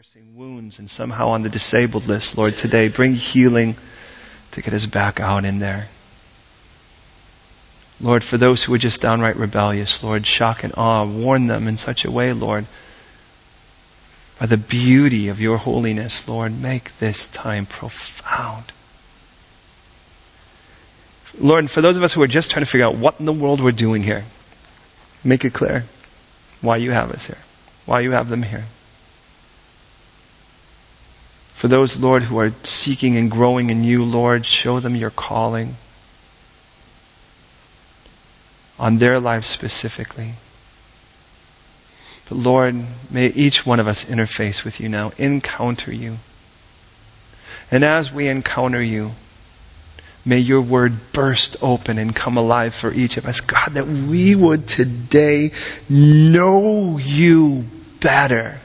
nursing wounds and somehow on the disabled list, Lord, today, bring healing to get us back out in there. Lord, for those who are just downright rebellious, Lord, shock and awe, warn them in such a way, Lord, by the beauty of your holiness, Lord, make this time profound. Lord, for those of us who are just trying to figure out what in the world we're doing here, make it clear why you have us here, why you have them here. For those, Lord, who are seeking and growing in you, Lord, show them your calling on their lives specifically. But Lord, may each one of us interface with you now, encounter you. And as we encounter you, may your word burst open and come alive for each of us. God, that we would today know you better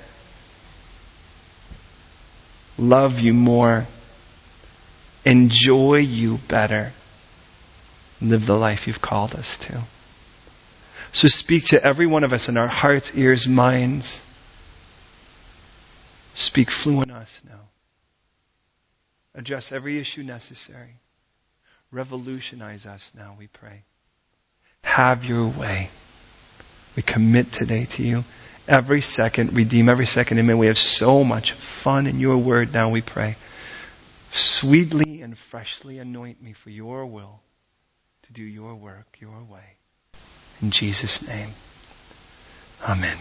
love you more, enjoy you better, live the life you've called us to. So speak to every one of us in our hearts, ears, minds. Speak fluent us now. Address every issue necessary. Revolutionize us now, we pray. Have your way. We commit today to you every second, redeem every second. May we have so much fun in your word now, we pray. Sweetly and freshly anoint me for your will to do your work your way. In Jesus' name. Amen.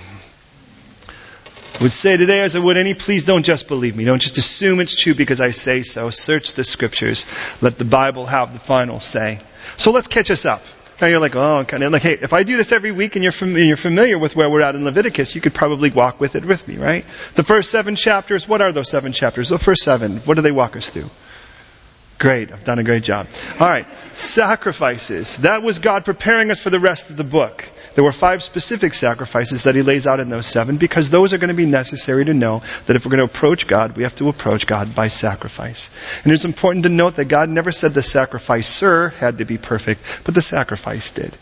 I would say today as I would any, please don't just believe me. Don't just assume it's true because I say so. Search the scriptures. Let the Bible have the final say. So let's catch us up. Now you're like, oh, kind of like, hey, if I do this every week and you're, fam- you're familiar with where we're at in Leviticus, you could probably walk with it with me, right? The first seven chapters, what are those seven chapters? The first seven, what do they walk us through? Great. I've done a great job. All right. Sacrifices. That was God preparing us for the rest of the book. There were five specific sacrifices that he lays out in those seven because those are going to be necessary to know that if we're going to approach God, we have to approach God by sacrifice. And it's important to note that God never said the sacrificer had to be perfect, but the sacrifice did.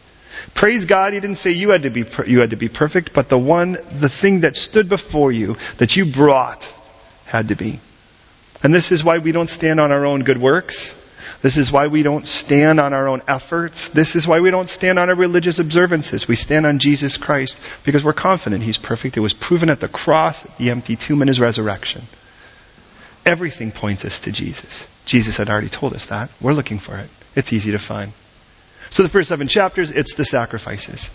Praise God, He didn't say you had to be, you had to be perfect, but the one, the thing that stood before you, that you brought, had to be. And this is why we don't stand on our own good works. This is why we don't stand on our own efforts. This is why we don't stand on our religious observances. We stand on Jesus Christ because we're confident He's perfect. It was proven at the cross, at the empty tomb, and His resurrection. Everything points us to Jesus. Jesus had already told us that. We're looking for it. It's easy to find. So the first seven chapters, it's the sacrifices.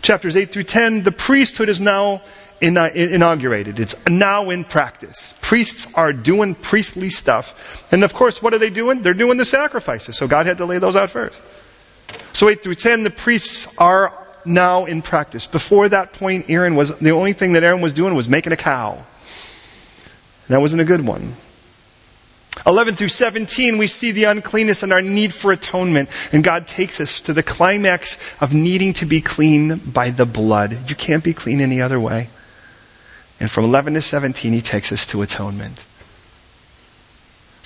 Chapters 8 through 10, the priesthood is now inaugurated. It's now in practice. Priests are doing priestly stuff. And of course, what are they doing? They're doing the sacrifices. So God had to lay those out first. So 8 through 10, the priests are now in practice. Before that point, Aaron was, the only thing that Aaron was doing was making a cow. That wasn't a good one. 11 through 17, we see the uncleanness and our need for atonement. And God takes us to the climax of needing to be clean by the blood. You can't be clean any other way. And from 11 to 17, he takes us to atonement.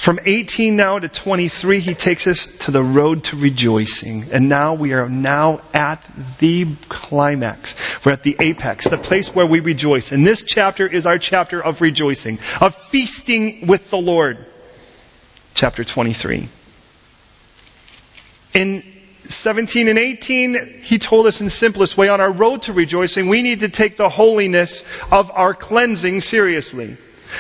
From 18 now to 23, he takes us to the road to rejoicing. And now we are now at the climax. We're at the apex, the place where we rejoice. And this chapter is our chapter of rejoicing, of feasting with the Lord. Chapter 23. In 17 and 18, he told us in simplest way on our road to rejoicing, we need to take the holiness of our cleansing seriously.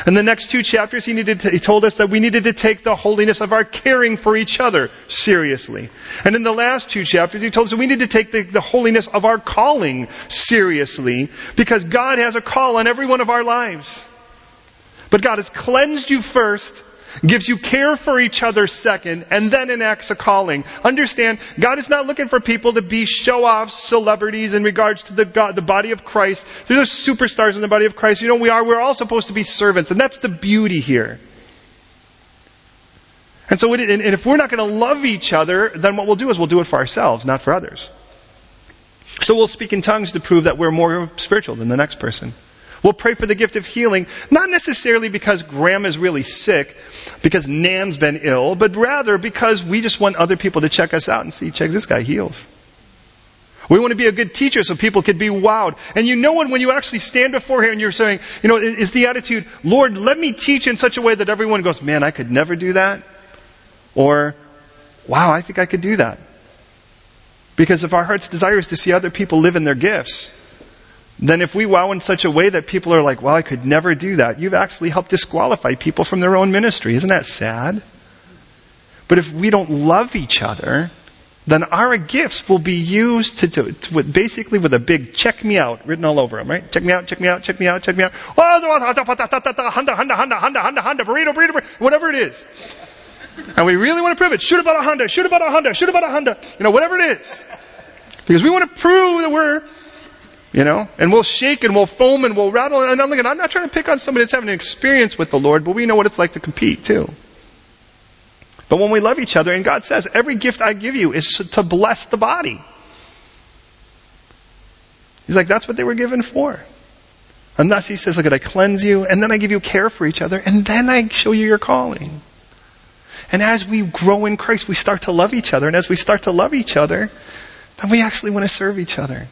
In the next two chapters, he, needed to, he told us that we needed to take the holiness of our caring for each other seriously. And in the last two chapters, he told us that we need to take the, the holiness of our calling seriously because God has a call on every one of our lives. But God has cleansed you first gives you care for each other second, and then enacts a calling. Understand, God is not looking for people to be show-offs, celebrities in regards to the, God, the body of Christ. There's superstars in the body of Christ. You know, we are, we're all supposed to be servants, and that's the beauty here. And so, and if we're not going to love each other, then what we'll do is we'll do it for ourselves, not for others. So we'll speak in tongues to prove that we're more spiritual than the next person. We'll pray for the gift of healing, not necessarily because Grandma's really sick, because Nan's been ill, but rather because we just want other people to check us out and see, check this guy heals. We want to be a good teacher so people could be wowed. And you know when, when you actually stand before here and you're saying, you know, is the attitude, Lord, let me teach in such a way that everyone goes, man, I could never do that? Or, wow, I think I could do that. Because if our heart's desire is to see other people live in their gifts, then if we wow in such a way that people are like, well, I could never do that, you've actually helped disqualify people from their own ministry. Isn't that sad? But if we don't love each other, then our gifts will be used to, basically with a big check me out written all over them, right? Check me out, check me out, check me out, check me out. Burrito, burrito, whatever it is. And we really want to prove it. Shoot about a Honda, shoot about a Honda, shoot about a Honda, you know, whatever it is. Because we want to prove that we're, you know, and we'll shake and we'll foam and we'll rattle. And I'm looking, I'm not trying to pick on somebody that's having an experience with the Lord, but we know what it's like to compete too. But when we love each other, and God says, every gift I give you is to bless the body. He's like, that's what they were given for. And thus he says, look, at, I cleanse you, and then I give you care for each other, and then I show you your calling. And as we grow in Christ, we start to love each other, and as we start to love each other, then we actually want to serve each other.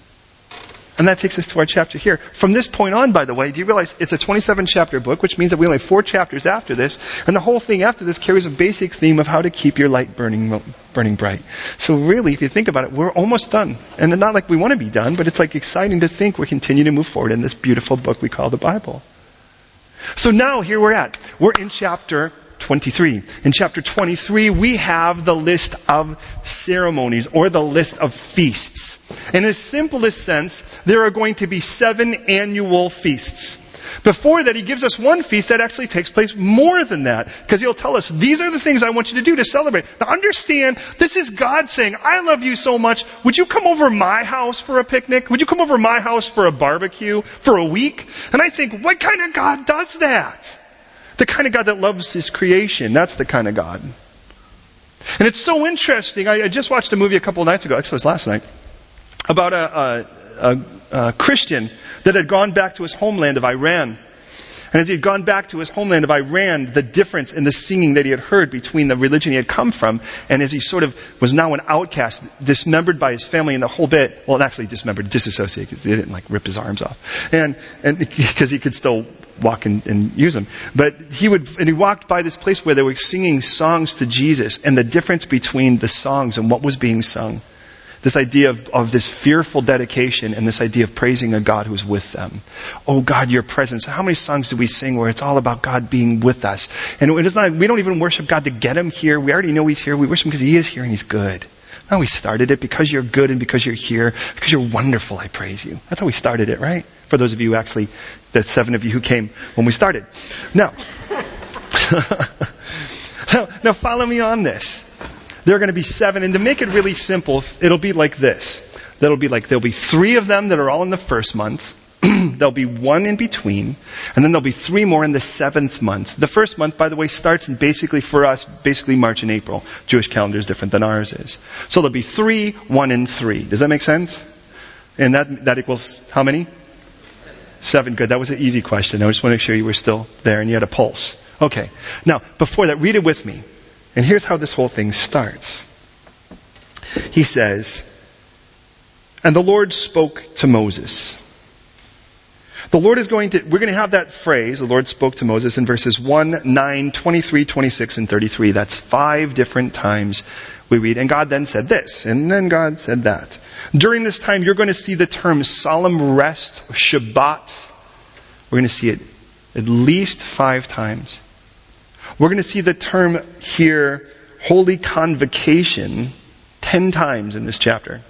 And that takes us to our chapter here. From this point on, by the way, do you realize it's a 27 chapter book, which means that we only have four chapters after this, and the whole thing after this carries a basic theme of how to keep your light burning, burning bright. So really, if you think about it, we're almost done. And not like we want to be done, but it's like exciting to think we continue to move forward in this beautiful book we call the Bible. So now here we're at. We're in chapter 23. In chapter 23, we have the list of ceremonies or the list of feasts. In its simplest sense, there are going to be seven annual feasts. Before that, he gives us one feast that actually takes place more than that. Because he'll tell us, these are the things I want you to do to celebrate. Now understand, this is God saying, I love you so much. Would you come over my house for a picnic? Would you come over my house for a barbecue for a week? And I think, what kind of God does that? The kind of God that loves his creation. That's the kind of God. And it's so interesting. I, I just watched a movie a couple of nights ago, actually it was last night, about a, a, a, a Christian that had gone back to his homeland of Iran and as he had gone back to his homeland of Iran, the difference in the singing that he had heard between the religion he had come from, and as he sort of was now an outcast, dismembered by his family and the whole bit, well, actually dismembered, disassociated, because they didn't like rip his arms off. And, and, because he could still walk and, and use them. But he would, and he walked by this place where they were singing songs to Jesus, and the difference between the songs and what was being sung this idea of, of this fearful dedication and this idea of praising a God who's with them. Oh God, your presence. How many songs do we sing where it's all about God being with us? And it's not, we don't even worship God to get him here. We already know he's here. We worship him because he is here and he's good. No, we started it because you're good and because you're here, because you're wonderful, I praise you. That's how we started it, right? For those of you actually, the seven of you who came when we started. Now, now, now follow me on this. There are going to be seven, and to make it really simple, it'll be like this. That'll be like, there'll be three of them that are all in the first month. there'll be one in between, and then there'll be three more in the seventh month. The first month, by the way, starts in basically for us, basically March and April. Jewish calendar is different than ours is. So there'll be three, one, and three. Does that make sense? And that, that equals how many? Seven. Good. That was an easy question. I just want to make sure you were still there and you had a pulse. Okay. Now, before that, read it with me. And here's how this whole thing starts. He says, And the Lord spoke to Moses. The Lord is going to, we're going to have that phrase, the Lord spoke to Moses in verses 1, 9, 23, 26, and 33. That's five different times we read. And God then said this, and then God said that. During this time, you're going to see the term solemn rest, Shabbat. We're going to see it at least five times. We're going to see the term here, holy convocation, ten times in this chapter.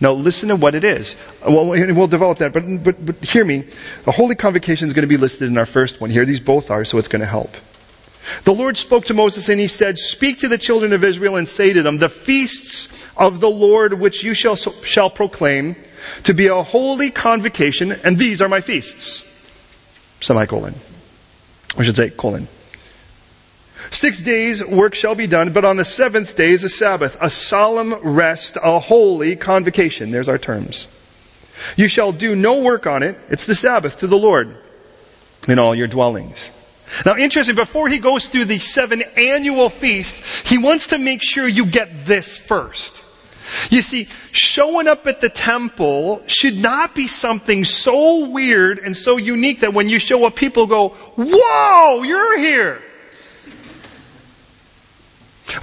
Now listen to what it is. Well, we'll develop that, but, but, but hear me. A holy convocation is going to be listed in our first one here. These both are, so it's going to help. The Lord spoke to Moses and he said, Speak to the children of Israel and say to them, The feasts of the Lord which you shall, shall proclaim to be a holy convocation, and these are my feasts. Semicolon. I should say colon. Six days work shall be done, but on the seventh day is a Sabbath, a solemn rest, a holy convocation. There's our terms. You shall do no work on it. It's the Sabbath to the Lord in all your dwellings. Now interesting, before he goes through the seven annual feasts, he wants to make sure you get this first. You see, showing up at the temple should not be something so weird and so unique that when you show up, people go, Whoa, you're here.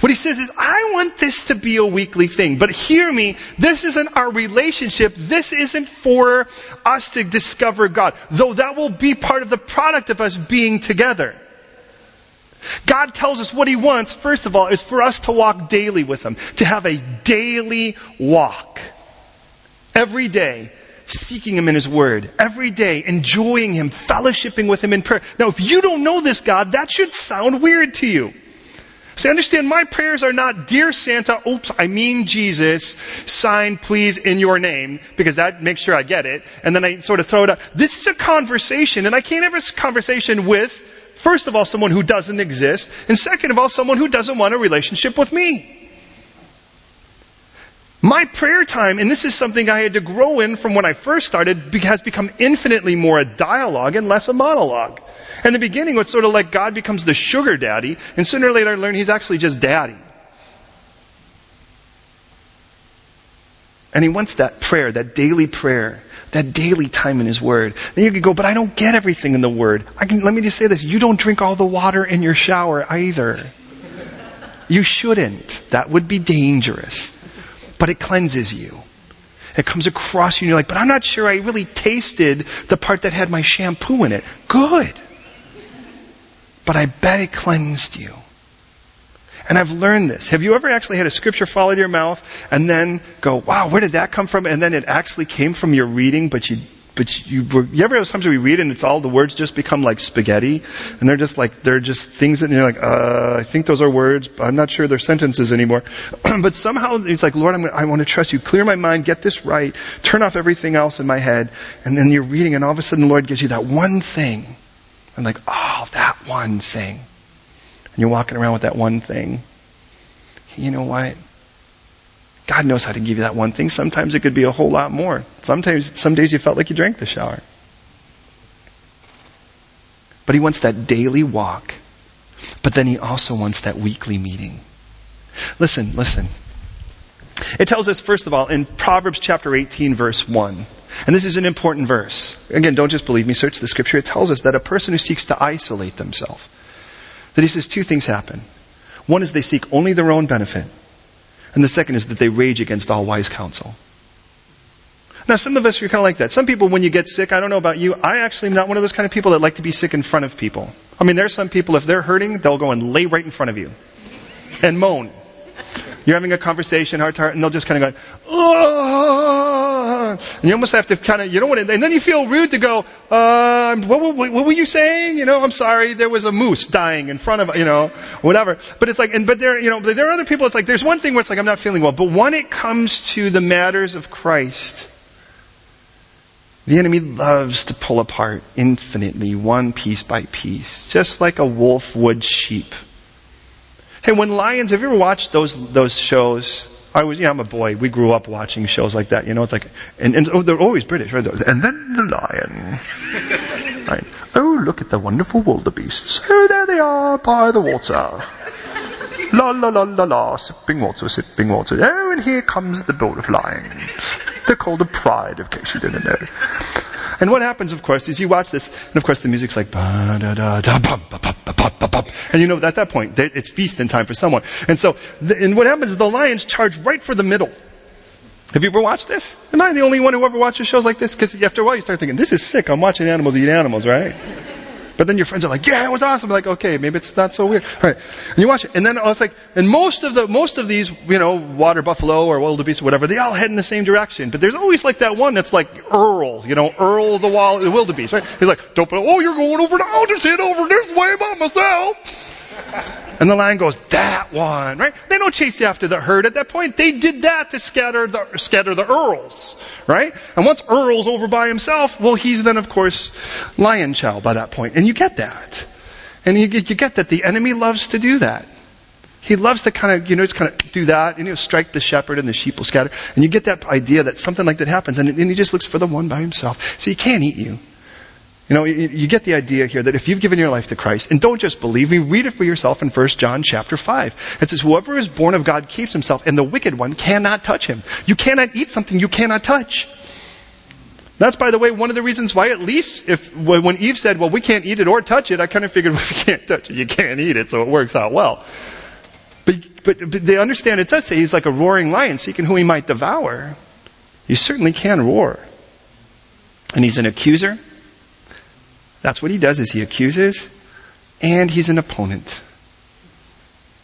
What he says is, I want this to be a weekly thing. But hear me, this isn't our relationship. This isn't for us to discover God. Though that will be part of the product of us being together. God tells us what He wants, first of all, is for us to walk daily with Him, to have a daily walk. Every day, seeking Him in His Word. Every day, enjoying Him, fellowshipping with Him in prayer. Now, if you don't know this God, that should sound weird to you. See, understand, my prayers are not, Dear Santa, oops, I mean Jesus, sign please in your name, because that makes sure I get it, and then I sort of throw it out. This is a conversation, and I can't have a conversation with First of all, someone who doesn't exist. And second of all, someone who doesn't want a relationship with me. My prayer time, and this is something I had to grow in from when I first started, has become infinitely more a dialogue and less a monologue. In the beginning, it's sort of like God becomes the sugar daddy, and sooner or later I learn he's actually just daddy. And he wants that prayer, that daily prayer, that daily time in His Word. Then you could go, but I don't get everything in the Word. I can, let me just say this. You don't drink all the water in your shower either. You shouldn't. That would be dangerous. But it cleanses you. It comes across you and you're like, but I'm not sure I really tasted the part that had my shampoo in it. Good. But I bet it cleansed you. And I've learned this. Have you ever actually had a scripture fall out of your mouth and then go, wow, where did that come from? And then it actually came from your reading, but you, but you, you ever have times we read and it's all the words just become like spaghetti and they're just like, they're just things that you're like, uh, I think those are words, but I'm not sure they're sentences anymore. but somehow it's like, Lord, I'm, going. I want to trust you. Clear my mind, get this right, turn off everything else in my head. And then you're reading and all of a sudden the Lord gives you that one thing. I'm like, oh, that one thing and you're walking around with that one thing, you know what? God knows how to give you that one thing. Sometimes it could be a whole lot more. Sometimes, some days you felt like you drank the shower. But He wants that daily walk. But then He also wants that weekly meeting. Listen, listen. It tells us, first of all, in Proverbs chapter 18, verse 1. And this is an important verse. Again, don't just believe me, search the scripture. It tells us that a person who seeks to isolate themselves that he says two things happen. One is they seek only their own benefit. And the second is that they rage against all wise counsel. Now, some of us are kind of like that. Some people, when you get sick, I don't know about you, I actually am not one of those kind of people that like to be sick in front of people. I mean, there are some people, if they're hurting, they'll go and lay right in front of you and moan. You're having a conversation, heart to heart, and they'll just kind of go, oh, and you almost have to kind of, you don't want to, and then you feel rude to go, uh, what, what, what, were you saying? You know, I'm sorry, there was a moose dying in front of, you know, whatever. But it's like, and, but there, you know, there are other people, it's like, there's one thing where it's like, I'm not feeling well, but when it comes to the matters of Christ, the enemy loves to pull apart infinitely, one piece by piece, just like a wolf would sheep. Hey, when lions, have you ever watched those, those shows? I was, yeah, I'm a boy. We grew up watching shows like that. You know, it's like, and, and oh, they're always British, right? And then the lion. right. Oh, look at the wonderful wildebeests. Oh, there they are by the water. La la la la la, sipping water, sipping water. Oh, and here comes the bowl of lions. They're called the pride, in case you didn't know. And what happens, of course, is you watch this, and of course the music's like, and you know at that point it's feasting time for someone. And so, and what happens is the lions charge right for the middle. Have you ever watched this? Am I the only one who ever watches shows like this? Because after a while you start thinking, this is sick. I'm watching animals eat animals, right? But then your friends are like, yeah, it was awesome. I'm like, okay, maybe it's not so weird. All right. And you watch it. And then I was like, and most of the, most of these, you know, water buffalo or wildebeest or whatever, they all head in the same direction. But there's always like that one that's like Earl, you know, Earl the, wild, the wildebeest, right? He's like, don't, oh, you're going over, I'll just head over this way by myself. And the lion goes, that one, right? They don't chase after the herd at that point. They did that to scatter the, scatter the earls, right? And once Earl's over by himself, well, he's then, of course, lion chow by that point. And you get that. And you, you get that the enemy loves to do that. He loves to kind of, you know, just kind of do that, and know, strike the shepherd and the sheep will scatter. And you get that idea that something like that happens, and, and he just looks for the one by himself. So he can't eat you. You know, you, you, get the idea here that if you've given your life to Christ, and don't just believe me, read it for yourself in 1 John chapter 5. It says, whoever is born of God keeps himself, and the wicked one cannot touch him. You cannot eat something you cannot touch. That's, by the way, one of the reasons why at least if, when Eve said, well, we can't eat it or touch it, I kind of figured, well, if you can't touch it, you can't eat it, so it works out well. But, but, but they understand it does say he's like a roaring lion seeking who he might devour. You certainly can roar. And he's an accuser. That's what he does is he accuses and he's an opponent.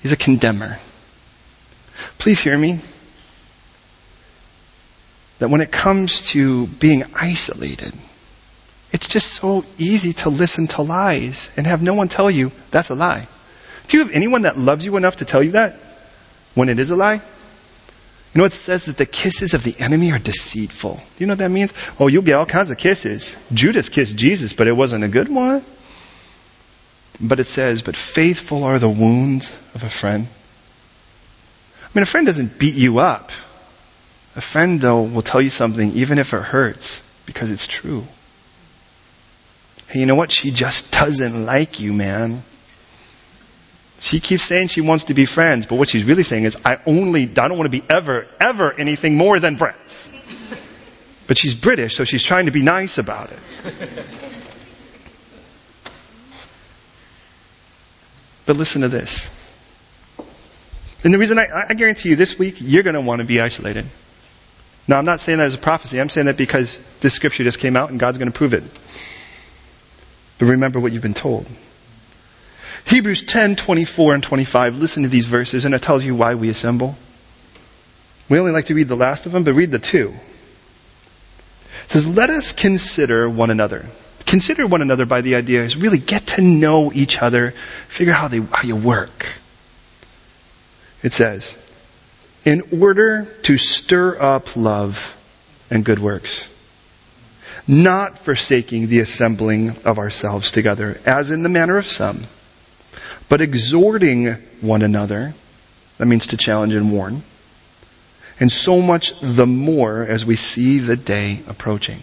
He's a condemner. Please hear me that when it comes to being isolated, it's just so easy to listen to lies and have no one tell you that's a lie. Do you have anyone that loves you enough to tell you that when it is a lie? You know, it says that the kisses of the enemy are deceitful. You know what that means? Oh, you'll get all kinds of kisses. Judas kissed Jesus, but it wasn't a good one. But it says, but faithful are the wounds of a friend. I mean, a friend doesn't beat you up. A friend, though, will tell you something even if it hurts because it's true. Hey, you know what? She just doesn't like you, man. She keeps saying she wants to be friends, but what she's really saying is, I only, I don't want to be ever, ever anything more than friends. But she's British, so she's trying to be nice about it. But listen to this. And the reason I, I guarantee you this week, you're going to want to be isolated. Now, I'm not saying that as a prophecy. I'm saying that because this scripture just came out and God's going to prove it. But remember what you've been told. Hebrews 10, 24 and 25. Listen to these verses and it tells you why we assemble. We only like to read the last of them, but read the two. It says, let us consider one another. Consider one another by the idea is really get to know each other, figure out how they, how you work. It says, in order to stir up love and good works, not forsaking the assembling of ourselves together, as in the manner of some, but exhorting one another, that means to challenge and warn, and so much the more as we see the day approaching.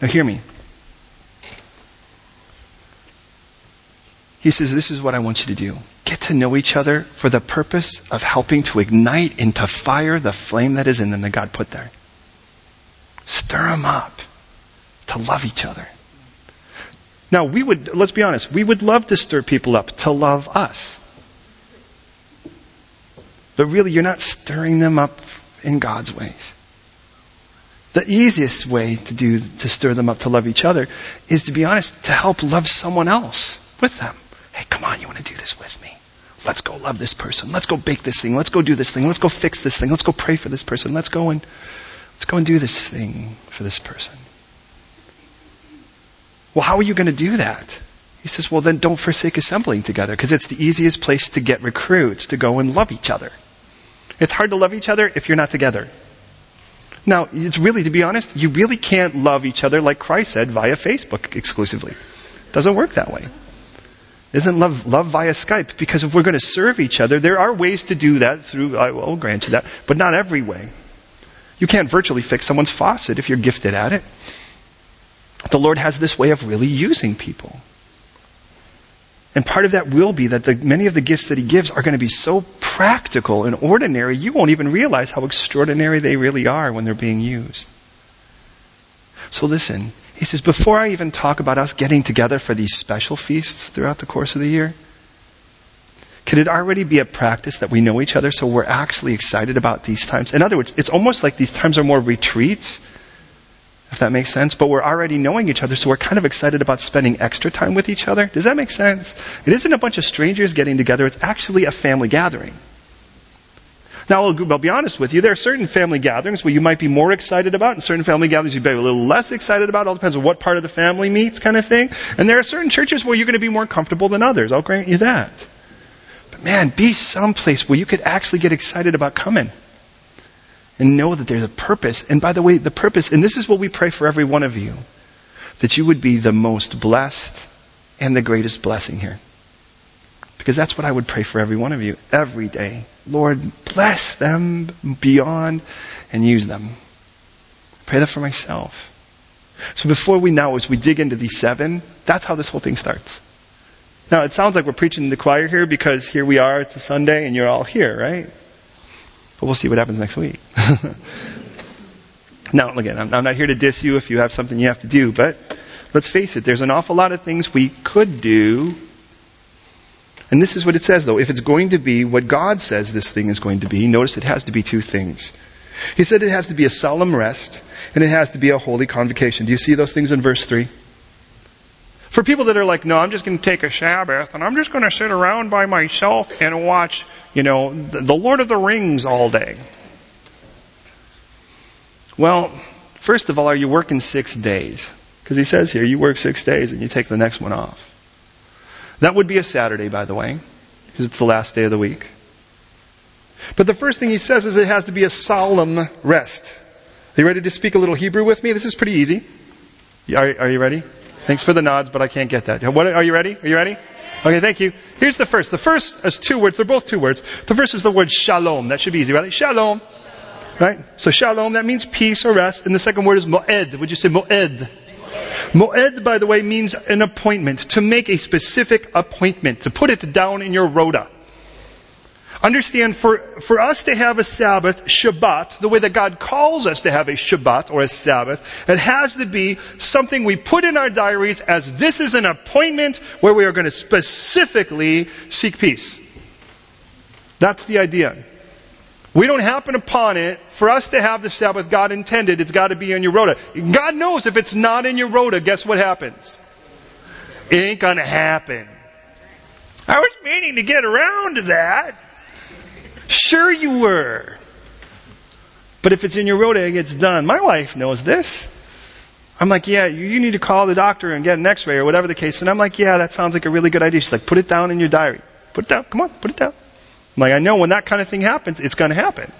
Now hear me. He says, This is what I want you to do. Get to know each other for the purpose of helping to ignite into fire the flame that is in them that God put there. Stir them up to love each other. Now, we would, let's be honest, we would love to stir people up to love us. But really, you're not stirring them up in God's ways. The easiest way to do, to stir them up to love each other is to be honest, to help love someone else with them. Hey, come on, you want to do this with me? Let's go love this person. Let's go bake this thing. Let's go do this thing. Let's go fix this thing. Let's go pray for this person. Let's go and let's go and do this thing for this person. Well, how are you going to do that? He says, well, then don't forsake assembling together because it's the easiest place to get recruits to go and love each other. It's hard to love each other if you're not together. Now, it's really, to be honest, you really can't love each other like Christ said via Facebook exclusively. It doesn't work that way. Isn't love love via Skype? Because if we're going to serve each other, there are ways to do that through, I will grant you that, but not every way. You can't virtually fix someone's faucet if you're gifted at it. The Lord has this way of really using people. And part of that will be that the, many of the gifts that He gives are going to be so practical and ordinary, you won't even realize how extraordinary they really are when they're being used. So listen, he says, before I even talk about us getting together for these special feasts throughout the course of the year, can it already be a practice that we know each other so we're actually excited about these times? In other words, it's almost like these times are more retreats, if that makes sense, but we're already knowing each other so we're kind of excited about spending extra time with each other. Does that make sense? It isn't a bunch of strangers getting together, it's actually a family gathering. Now, I'll, I'll, be honest with you. There are certain family gatherings where you might be more excited about, and certain family gatherings you'd be a little less excited about. It all depends on what part of the family meets, kind of thing. And there are certain churches where you're going to be more comfortable than others. I'll grant you that. But man, be someplace where you could actually get excited about coming. And know that there's a purpose. And by the way, the purpose, and this is what we pray for every one of you, that you would be the most blessed and the greatest blessing here. Because that's what I would pray for every one of you every day. Lord, bless them beyond and use them. Pray that for myself. So before we now, as we dig into these seven, that's how this whole thing starts. Now, it sounds like we're preaching to the choir here because here we are, it's a Sunday, and you're all here, right? But we'll see what happens next week. now, again, I'm, I'm not here to diss you if you have something you have to do, but let's face it, there's an awful lot of things we could do. And this is what it says, though. If it's going to be what God says this thing is going to be, notice it has to be two things. He said it has to be a solemn rest, and it has to be a holy convocation. Do you see those things in verse 3? For people that are like, no, I'm just going to take a Sabbath and I'm just going to sit around by myself and watch, you know, the Lord of the Rings all day. Well, first of all, are you working six days? Because he says here, you work six days and you take the next one off. That would be a Saturday, by the way, because it's the last day of the week. But the first thing he says is it has to be a solemn rest. Are you ready to speak a little Hebrew with me? This is pretty easy. Are, are you ready? Thanks for the nods, but I can't get that. What, are you ready? Are you ready? Okay, thank you. Here's the first. The first is two words. They're both two words. The first is the word shalom. That should be easy, right? Shalom. Right? So shalom, that means peace or rest. And the second word is moed. Would you say moed? Moed, by the way, means an appointment. To make a specific appointment. To put it down in your rota. Understand, for, for us to have a Sabbath, Shabbat, the way that God calls us to have a Shabbat or a Sabbath, it has to be something we put in our diaries as this is an appointment where we are going to specifically seek peace. That's the idea. We don't happen upon it. For us to have the Sabbath God intended, it's got to be in your rota. God knows if it's not in your rota, guess what happens? It ain't gonna happen. I was meaning to get around to that. Sure you were. But if it's in your rota, it gets done. My wife knows this. I'm like, yeah, you need to call the doctor and get an x-ray or whatever the case. And I'm like, yeah, that sounds like a really good idea. She's like, put it down in your diary. Put it down. Come on, put it down. I'm like, I know when that kind of thing happens, it's going to happen.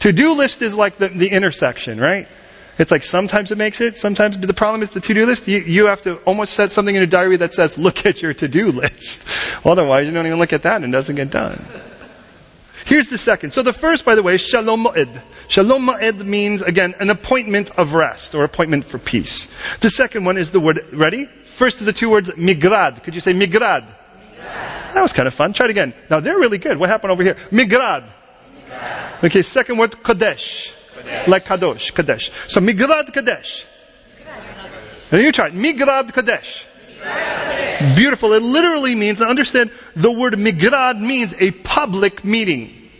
To-do list is like the, the intersection, right? It's like sometimes it makes it, sometimes the problem is the to-do list. You, you have to almost set something in your diary that says, look at your to-do list. Otherwise, you don't even look at that and it doesn't get done. Here's the second. So the first, by the way, shalom ma'ed. Shalom ma'ed means, again, an appointment of rest or appointment for peace. The second one is the word, ready? First of the two words, migrad. Could you say migrad? migrad. That was kind of fun. Try it again. Now they're really good. What happened over here? Migrad. migrad. Okay, second word, kodesh. kodesh. Like kadosh, kadesh. So migrad kadesh. Now you try it. Migrad kadesh. Beautiful. It literally means, understand, the word migrad means a public meeting.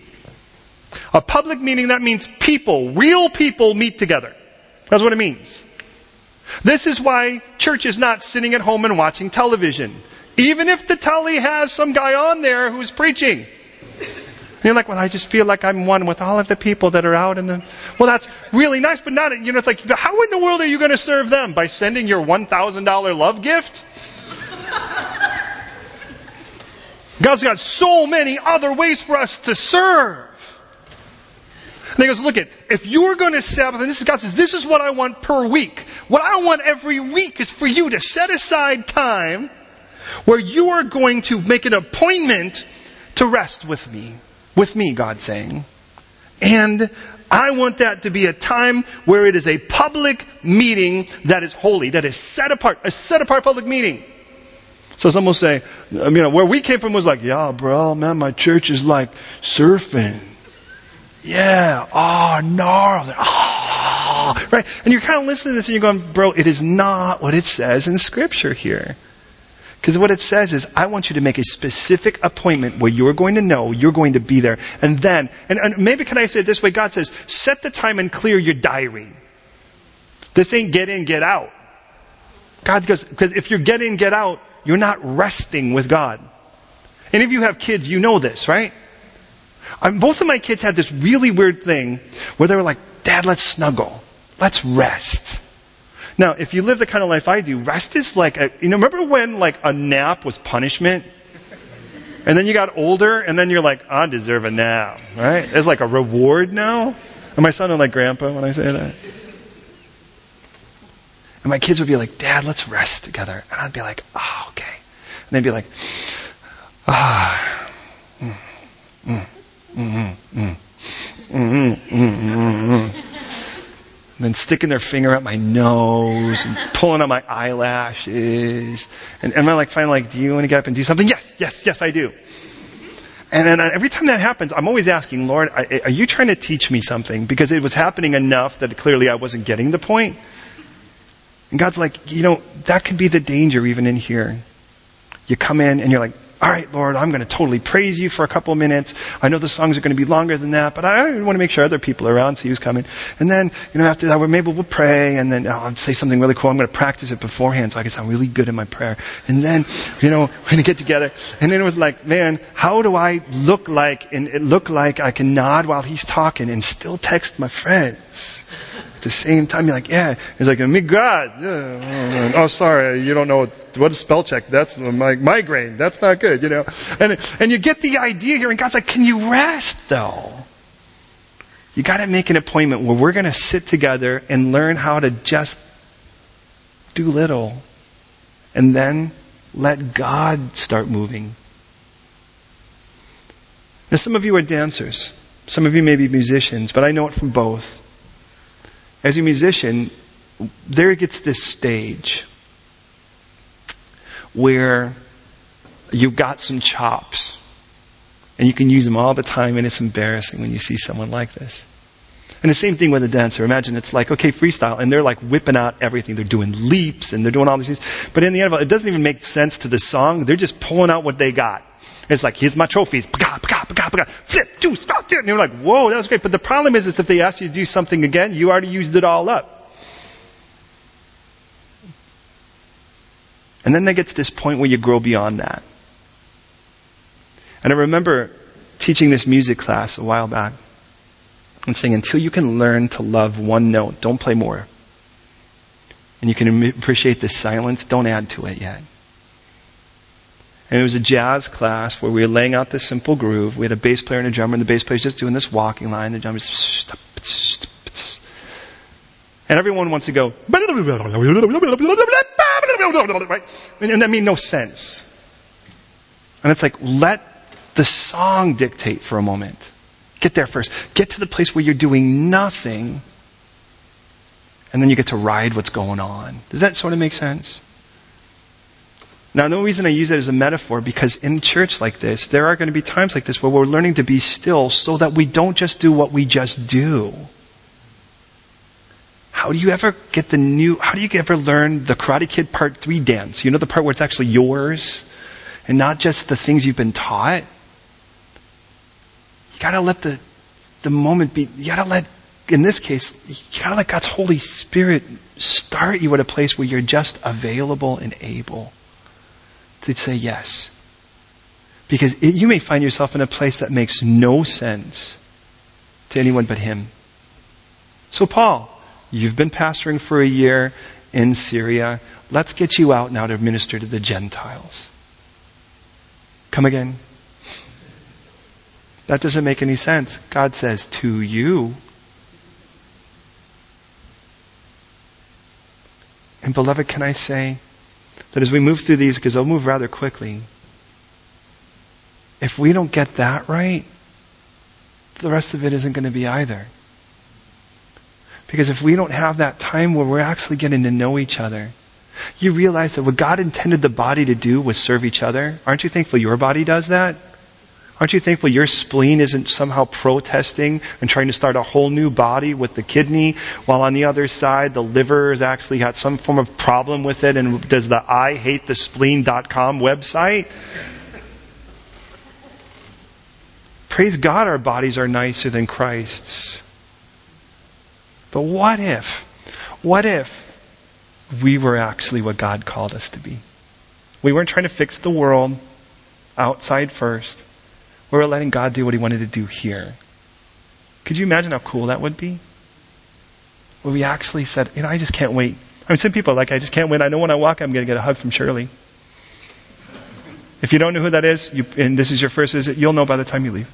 A public meeting, that means people, real people meet together. That's what it means. This is why church is not sitting at home and watching television. Even if the telly has some guy on there who's preaching. You're like, well, I just feel like I'm one with all of the people that are out in the, well, that's really nice, but not, you know, it's like, how in the world are you going to serve them? By sending your $1,000 love gift? God's got so many other ways for us to serve. And he goes, look at, if you're going to Sabbath, and this is God says, this is what I want per week. What I want every week is for you to set aside time where you are going to make an appointment to rest with me. With me, God saying. And I want that to be a time where it is a public meeting that is holy, that is set apart, a set apart public meeting. So some will say, you know, where we came from was like, yeah, bro, man, my church is like surfing. Yeah, oh, gnarly. Oh, right? And you're kind of listening to this and you're going, bro, it is not what it says in scripture here. Because what it says is, I want you to make a specific appointment where you're going to know you're going to be there. And then, and, and maybe can I say it this way? God says, set the time and clear your diary. This ain't get in, get out. God goes, because if you're get in, get out, you're not resting with God. And if you have kids, you know this, right? Um, both of my kids had this really weird thing where they were like, Dad, let's snuggle. Let's rest. Now, if you live the kind of life I do, rest is like a, you know, remember when like a nap was punishment? And then you got older and then you're like, I deserve a nap, right? It's like a reward now. Am I sounding like grandpa when I say that? And my kids would be like, Dad, let's rest together. And I'd be like, oh, okay. And they'd be like, ah, mm, mm, mm, mm, mm, mm, mm, mm. And then sticking their finger up my nose and pulling out my eyelashes. And, and I'm like, finally, like, do you want to get up and do something? Yes, yes, yes, I do. And then every time that happens, I'm always asking, Lord, are you trying to teach me something? Because it was happening enough that clearly I wasn't getting the point. And God's like, you know, that could be the danger even in here. You come in and you're like, all right, Lord, I'm going to totally praise you for a couple of minutes. I know the songs are going to be longer than that, but I want to make sure other people are around, see who's coming. And then, you know, after that, we're, maybe we'll pray, and then I'll say something really cool. I'm going to practice it beforehand so I can sound really good in my prayer. And then, you know, we're going to get together. And then it was like, man, how do I look like, and it look like I can nod while he's talking and still text my friends? The same time, you're like, yeah. He's like, me God. Oh, sorry, you don't know what, what is spell check. That's my migraine. That's not good, you know. And and you get the idea here, and God's like, can you rest though? You got to make an appointment where we're going to sit together and learn how to just do little, and then let God start moving. Now, some of you are dancers. Some of you may be musicians, but I know it from both as a musician, there gets this stage where you've got some chops and you can use them all the time and it's embarrassing when you see someone like this. And the same thing with a dancer. Imagine it's like, okay, freestyle, and they're like whipping out everything. They're doing leaps and they're doing all these things. But in the end, it doesn't even make sense to the song. They're just pulling out what they got. It's like, here's my trophies. Flip, two, spot, ah, And you're like, whoa, that was great. But the problem is, is if they ask you to do something again, you already used it all up. And then they get to this point where you grow beyond that. And I remember teaching this music class a while back and saying, until you can learn to love one note, don't play more. And you can appreciate the silence, don't add to it yet. And it was a jazz class where we were laying out this simple groove. We had a bass player and a drummer, and the bass player's just doing this walking line. The drummer's and everyone wants to go, right? And that made no sense. And it's like, let the song dictate for a moment. Get there first. Get to the place where you're doing nothing, and then you get to ride what's going on. Does that sort of make sense? Now, the reason I use it as a metaphor, because in church like this, there are going to be times like this where we're learning to be still so that we don't just do what we just do. How do you ever get the new, how do you ever learn the Karate Kid Part 3 dance? You know the part where it's actually yours? And not just the things you've been taught? You gotta let the, the moment be, you gotta let, in this case, you gotta let God's Holy Spirit start you at a place where you're just available and able to say yes. Because it, you may find yourself in a place that makes no sense to anyone but Him. So, Paul, you've been pastoring for a year in Syria. Let's get you out now to minister to the Gentiles. Come again. That doesn't make any sense. God says, to you. And beloved, can I say, that as we move through these, because they'll move rather quickly, if we don't get that right, the rest of it isn't going to be either. Because if we don't have that time where we're actually getting to know each other, you realize that what God intended the body to do was serve each other. Aren't you thankful your body does that? Aren't you thankful your spleen isn't somehow protesting and trying to start a whole new body with the kidney, while on the other side the liver has actually got some form of problem with it and does the I hate the spleen.com website? Praise God our bodies are nicer than Christ's. But what if, what if we were actually what God called us to be? We weren't trying to fix the world outside first. We were letting God do what He wanted to do here. Could you imagine how cool that would be? Where we actually said, you know, I just can't wait. I mean, some people are like, I just can't wait. I know when I walk, I'm going to get a hug from Shirley. If you don't know who that is, you, and this is your first visit, you'll know by the time you leave.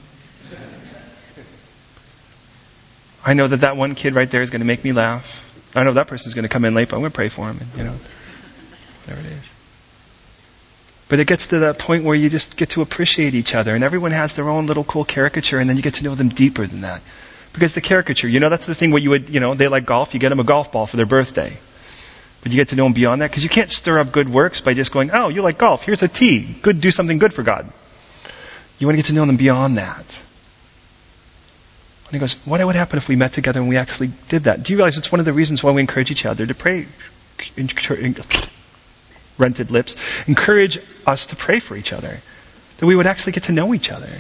I know that that one kid right there is going to make me laugh. I know that person is going to come in late, but I'm going to pray for him. And, you know, there it is. But it gets to that point where you just get to appreciate each other, and everyone has their own little cool caricature, and then you get to know them deeper than that. Because the caricature, you know, that's the thing where you would, you know, they like golf, you get them a golf ball for their birthday. But you get to know them beyond that because you can't stir up good works by just going, oh, you like golf, here's a tee. Good, do something good for God. You want to get to know them beyond that. And he goes, what would happen if we met together and we actually did that? Do you realize it's one of the reasons why we encourage each other to pray? Rented lips. Encourage us to pray for each other. That we would actually get to know each other.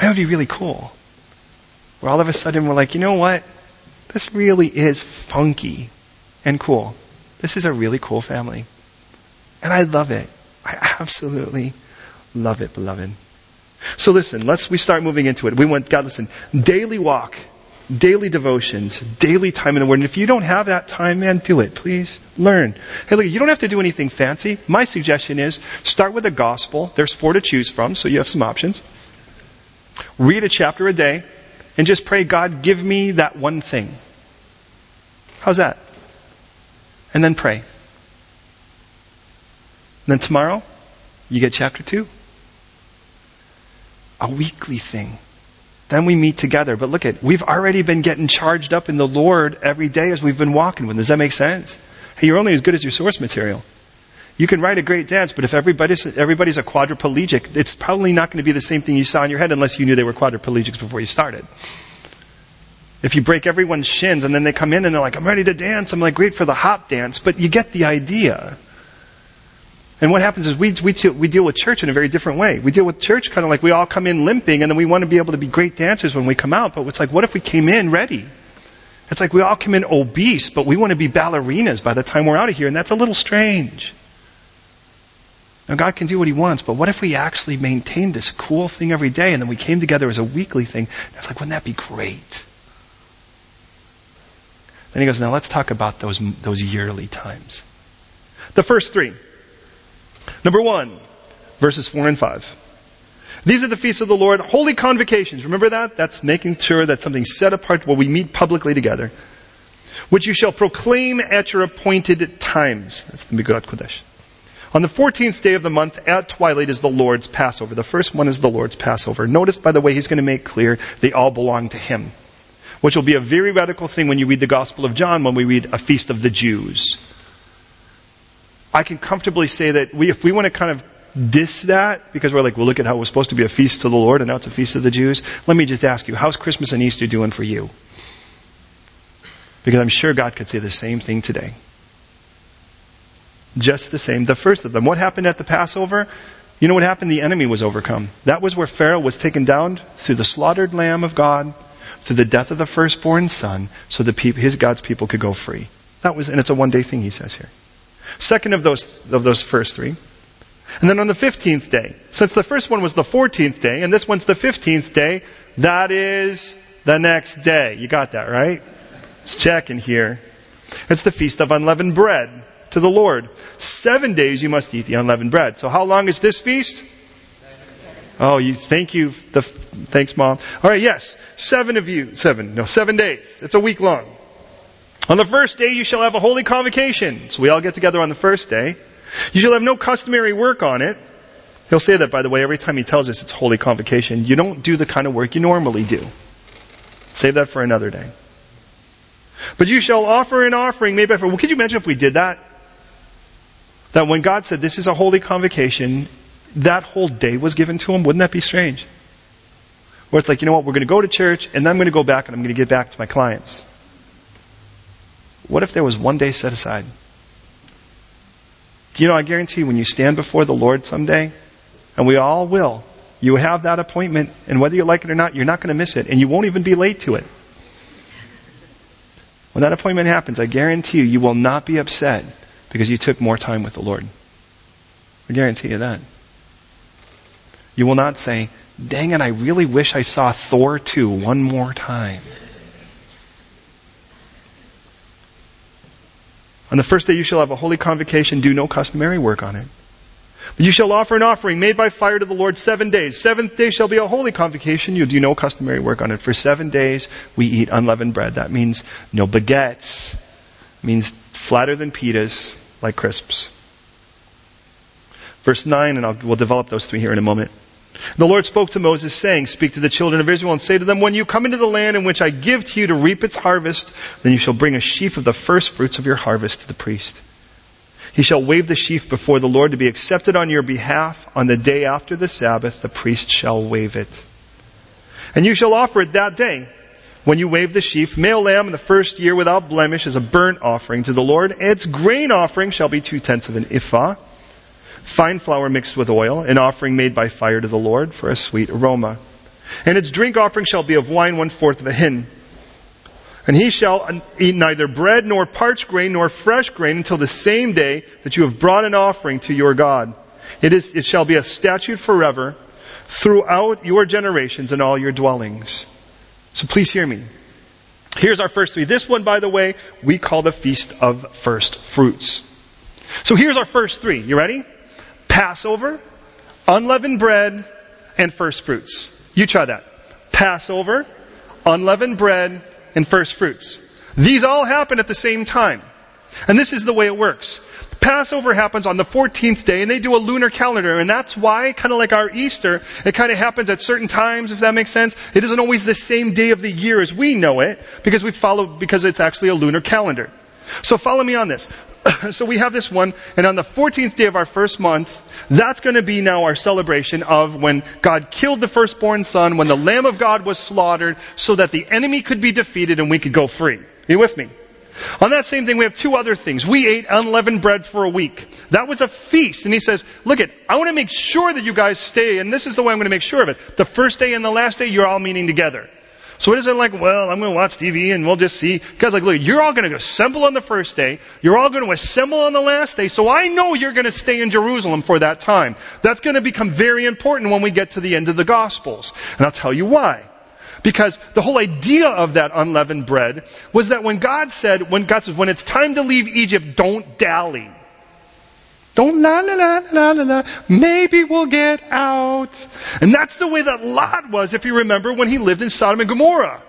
That would be really cool. Where all of a sudden we're like, you know what? This really is funky and cool. This is a really cool family. And I love it. I absolutely love it, beloved. So listen, let's, we start moving into it. We want, God, listen, daily walk, daily devotions, daily time in the Word. And if you don't have that time, man, do it, please. Learn. Hey, look, you don't have to do anything fancy. My suggestion is start with the gospel. There's four to choose from, so you have some options. Read a chapter a day and just pray, God, give me that one thing. How's that? And then pray. And then tomorrow, you get chapter two a weekly thing. Then we meet together. But look at, we've already been getting charged up in the Lord every day as we've been walking with Him. Does that make sense? Hey, you're only as good as your source material. You can write a great dance, but if everybody's, everybody's a quadriplegic, it's probably not going to be the same thing you saw in your head unless you knew they were quadriplegics before you started. If you break everyone's shins and then they come in and they're like, I'm ready to dance, I'm like, great for the hop dance, but you get the idea. And what happens is we, we, we deal with church in a very different way. We deal with church kind of like we all come in limping and then we want to be able to be great dancers when we come out. But it's like, what if we came in ready? It's like we all come in obese, but we want to be ballerinas by the time we're out of here. And that's a little strange. Now God can do what He wants, but what if we actually maintained this cool thing every day and then we came together as a weekly thing? It's like, wouldn't that be great? Then he goes, now let's talk about those, those yearly times. The first three. Number one, verses four and five. These are the feasts of the Lord, holy convocations. Remember that? That's making sure that something's set apart where we meet publicly together. Which you shall proclaim at your appointed times. That's the Migulat Kodesh. On the 14th day of the month at twilight is the Lord's Passover. The first one is the Lord's Passover. Notice, by the way, he's going to make clear they all belong to him. Which will be a very radical thing when you read the Gospel of John when we read a feast of the Jews. I can comfortably say that we, if we want to kind of diss that because we're like, well, look at how it was supposed to be a feast to the Lord and now it's a feast of the Jews. Let me just ask you, how's Christmas and Easter doing for you? Because I'm sure God could say the same thing today. Just the same. The first of them. What happened at the Passover? You know what happened? The enemy was overcome. That was where Pharaoh was taken down through the slaughtered lamb of God, through the death of the firstborn son, so that his God's people could go free. That was, and it's a one day thing, he says here. Second of those, of those first three. And then on the 15th day, since the first one was the 14th day, and this one's the 15th day, that is the next day. You got that, right? Let's check in here. It's the Feast of Unleavened Bread to the Lord. Seven days you must eat the unleavened bread. So how long is this feast? Oh, you, thank you. The, thanks, Mom. All right, yes. Seven of you. Seven. No, seven days. It's a week long. On the first day you shall have a holy convocation. So we all get together on the first day. You shall have no customary work on it. He'll say that, by the way, every time he tells us it's holy convocation. You don't do the kind of work you normally do. Save that for another day. But you shall offer an offering made by. Well, could you imagine if we did that? That when God said this is a holy convocation, that whole day was given to him. Wouldn't that be strange? Where it's like, you know what, we're going to go to church and then I'm going to go back and I'm going to get back to my clients. What if there was one day set aside? Do you know, I guarantee you, when you stand before the Lord someday, and we all will, you have that appointment, and whether you like it or not, you're not going to miss it, and you won't even be late to it. When that appointment happens, I guarantee you, you will not be upset because you took more time with the Lord. I guarantee you that. You will not say, dang it, I really wish I saw Thor 2 one more time. On the first day you shall have a holy convocation, do no customary work on it. But you shall offer an offering made by fire to the Lord seven days. Seventh day shall be a holy convocation. You do no customary work on it. For seven days we eat unleavened bread. That means no baguettes. It means flatter than pitas, like crisps. Verse 9, and I'll, we'll develop those three here in a moment. The Lord spoke to Moses saying, Speak to the children of Israel and say to them, When you come into the land in which I give to you to reap its harvest, then you shall bring a sheaf of the first fruits of your harvest to the priest. He shall wave the sheaf before the Lord to be accepted on your behalf. On the day after the Sabbath, the priest shall wave it. And you shall offer it that day. When you wave the sheaf, male lamb in the first year without blemish as a burnt offering to the Lord. Its grain offering shall be two tenths of an ephah fine flour mixed with oil, an offering made by fire to the Lord for a sweet aroma. And its drink offering shall be of wine one fourth of a hin. And he shall eat neither bread nor parched grain nor fresh grain until the same day that you have brought an offering to your God. It is, it shall be a statute forever throughout your generations and all your dwellings. So please hear me. Here's our first three. This one, by the way, we call the Feast of First Fruits. So here's our first three. You ready? Passover, unleavened bread, and first fruits. You try that. Passover, unleavened bread, and first fruits. These all happen at the same time. And this is the way it works. Passover happens on the 14th day, and they do a lunar calendar, and that's why, kind of like our Easter, it kind of happens at certain times, if that makes sense. It isn't always the same day of the year as we know it, because we follow, because it's actually a lunar calendar. So follow me on this. so we have this one, and on the 14th day of our first month, that's going to be now our celebration of when God killed the firstborn son, when the Lamb of God was slaughtered, so that the enemy could be defeated and we could go free. Are you with me? On that same thing, we have two other things. We ate unleavened bread for a week. That was a feast. And he says, look it, I want to make sure that you guys stay, and this is the way I'm going to make sure of it. The first day and the last day, you're all meeting together. So it isn't like, well, I'm going to watch TV and we'll just see. God's like, look, you're all going to assemble on the first day. You're all going to assemble on the last day. So I know you're going to stay in Jerusalem for that time. That's going to become very important when we get to the end of the Gospels. And I'll tell you why. Because the whole idea of that unleavened bread was that when God said, when God says, when it's time to leave Egypt, don't dally. Don't la la la la la la. Maybe we'll get out. And that's the way that Lot was, if you remember, when he lived in Sodom and Gomorrah.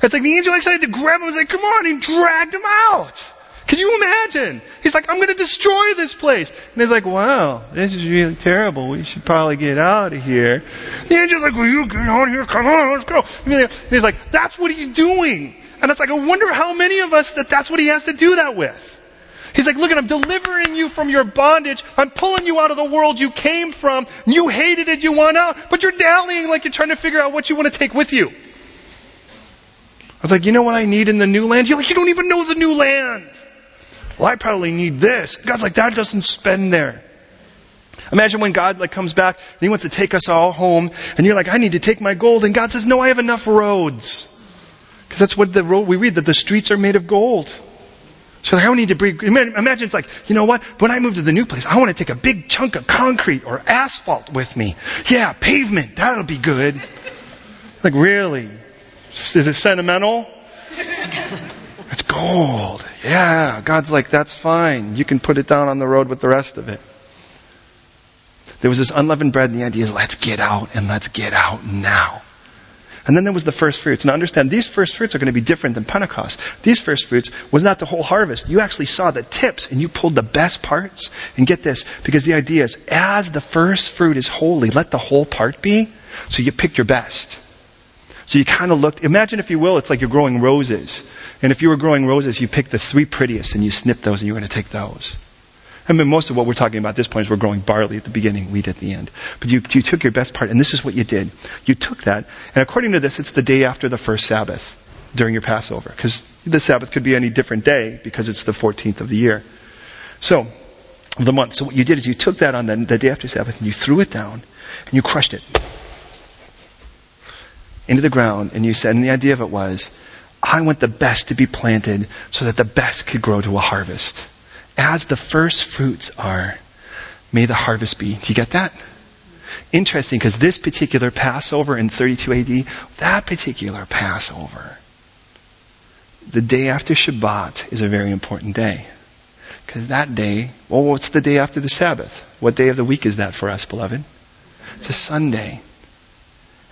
It's like the angel actually had to grab him and say, come on, and he dragged him out. Can you imagine? He's like, I'm going to destroy this place. And he's like, wow, this is really terrible. We should probably get out of here. The angel's like, will you get out of here? Come on, let's go. And he's like, that's what he's doing. And it's like, I wonder how many of us that that's what he has to do that with. He's like, look, at, I'm delivering you from your bondage. I'm pulling you out of the world you came from. You hated it, you want out, but you're dallying like you're trying to figure out what you want to take with you. I was like, you know what I need in the new land? You're like, you don't even know the new land. Well, I probably need this. God's like, that doesn't spend there. Imagine when God like comes back and He wants to take us all home, and you're like, I need to take my gold, and God says, No, I have enough roads. Because that's what the road we read that the streets are made of gold. So like, I need to bring, imagine it's like, you know what? When I move to the new place, I want to take a big chunk of concrete or asphalt with me. Yeah, pavement, that'll be good. Like, really? Is it sentimental? It's gold. Yeah. God's like, that's fine. You can put it down on the road with the rest of it. There was this unleavened bread, and the idea is let's get out and let's get out now. And then there was the first fruits. Now understand, these first fruits are going to be different than Pentecost. These first fruits was not the whole harvest. You actually saw the tips and you pulled the best parts. And get this, because the idea is, as the first fruit is holy, let the whole part be. So you picked your best. So you kind of looked, imagine if you will, it's like you're growing roses. And if you were growing roses, you picked the three prettiest and you snipped those and you're going to take those. I mean, most of what we're talking about at this point is we're growing barley at the beginning, wheat at the end. But you, you took your best part, and this is what you did. You took that, and according to this, it's the day after the first Sabbath during your Passover. Because the Sabbath could be any different day because it's the 14th of the year. So, the month. So what you did is you took that on the, the day after Sabbath and you threw it down and you crushed it into the ground and you said, and the idea of it was, I want the best to be planted so that the best could grow to a harvest as the first fruits are, may the harvest be. Do you get that? Interesting because this particular Passover in 32 AD, that particular Passover, the day after Shabbat is a very important day. Because that day, well, what's the day after the Sabbath? What day of the week is that for us, beloved? It's a Sunday.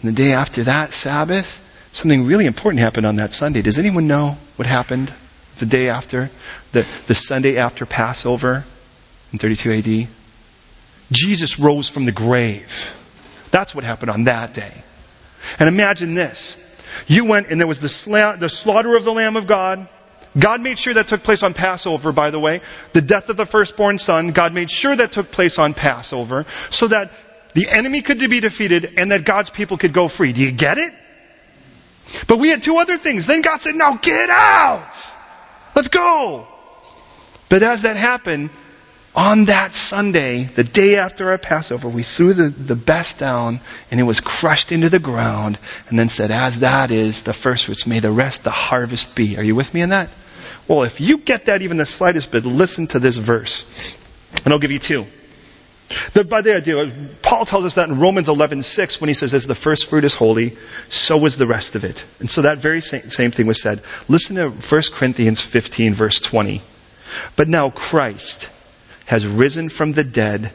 And the day after that Sabbath, something really important happened on that Sunday. Does anyone know what happened the day after, the, the Sunday after Passover in 32 AD. Jesus rose from the grave. That's what happened on that day. And imagine this. You went and there was the, sla- the slaughter of the Lamb of God. God made sure that took place on Passover, by the way. The death of the firstborn son, God made sure that took place on Passover so that the enemy could be defeated and that God's people could go free. Do you get it? But we had two other things. Then God said, now get out! Let's go! But as that happened, on that Sunday, the day after our Passover, we threw the, the best down and it was crushed into the ground and then said, as that is the first fruits, may the rest the harvest be. Are you with me in that? Well, if you get that even the slightest bit, listen to this verse. And I'll give you two. The, by the idea, Paul tells us that in Romans 11:6 when he says, "As the first fruit is holy, so is the rest of it." And so that very same, same thing was said. Listen to 1 Corinthians 15, verse 20. But now Christ has risen from the dead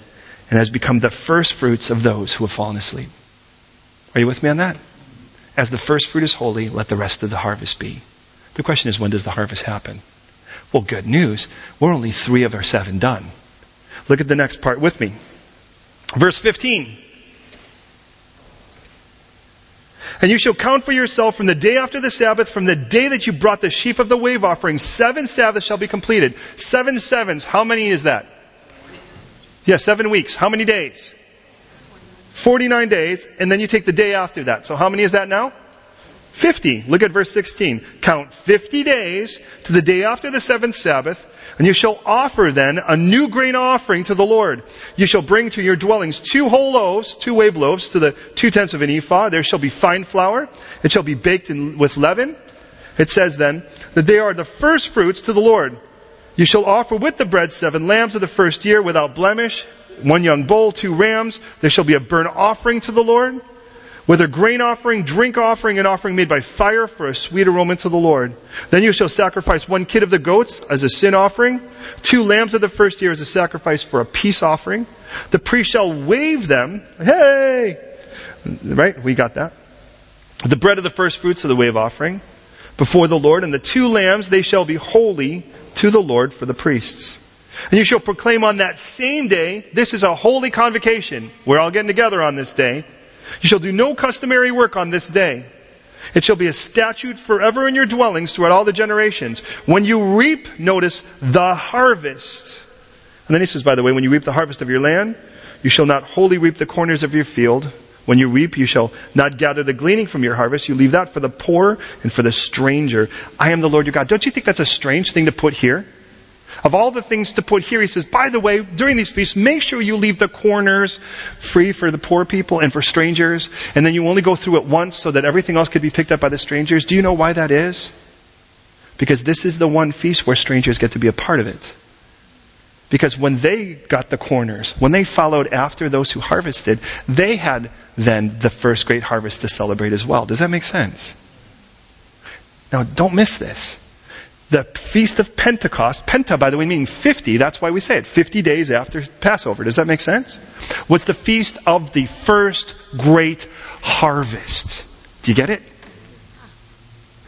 and has become the first fruits of those who have fallen asleep. Are you with me on that? As the first fruit is holy, let the rest of the harvest be. The question is, when does the harvest happen? Well, good news. We're only three of our seven done. Look at the next part with me. Verse 15. And you shall count for yourself from the day after the Sabbath, from the day that you brought the sheaf of the wave offering, seven Sabbaths shall be completed. Seven sevens, how many is that? Yeah, seven weeks. How many days? 49 days, and then you take the day after that. So how many is that now? 50. Look at verse 16. Count 50 days to the day after the seventh Sabbath, and you shall offer then a new grain offering to the Lord. You shall bring to your dwellings two whole loaves, two wave loaves to the two tenths of an ephah. There shall be fine flour. It shall be baked in, with leaven. It says then that they are the first fruits to the Lord. You shall offer with the bread seven lambs of the first year without blemish, one young bull, two rams. There shall be a burnt offering to the Lord, a grain offering, drink offering, and offering made by fire for a sweet aroma to the Lord. Then you shall sacrifice one kid of the goats as a sin offering, two lambs of the first year as a sacrifice for a peace offering. The priest shall wave them. Hey! Right? We got that. The bread of the first fruits of the wave offering before the Lord, and the two lambs, they shall be holy to the Lord for the priests. And you shall proclaim on that same day, this is a holy convocation. We're all getting together on this day. You shall do no customary work on this day. It shall be a statute forever in your dwellings throughout all the generations. When you reap, notice, the harvest. And then he says, by the way, when you reap the harvest of your land, you shall not wholly reap the corners of your field. When you reap, you shall not gather the gleaning from your harvest. You leave that for the poor and for the stranger. I am the Lord your God. Don't you think that's a strange thing to put here? Of all the things to put here, he says, by the way, during these feasts, make sure you leave the corners free for the poor people and for strangers, and then you only go through it once so that everything else could be picked up by the strangers. Do you know why that is? Because this is the one feast where strangers get to be a part of it. Because when they got the corners, when they followed after those who harvested, they had then the first great harvest to celebrate as well. Does that make sense? Now, don't miss this. The Feast of Pentecost, Penta, by the way, meaning 50, that's why we say it, 50 days after Passover. Does that make sense? Was the feast of the first great harvest. Do you get it?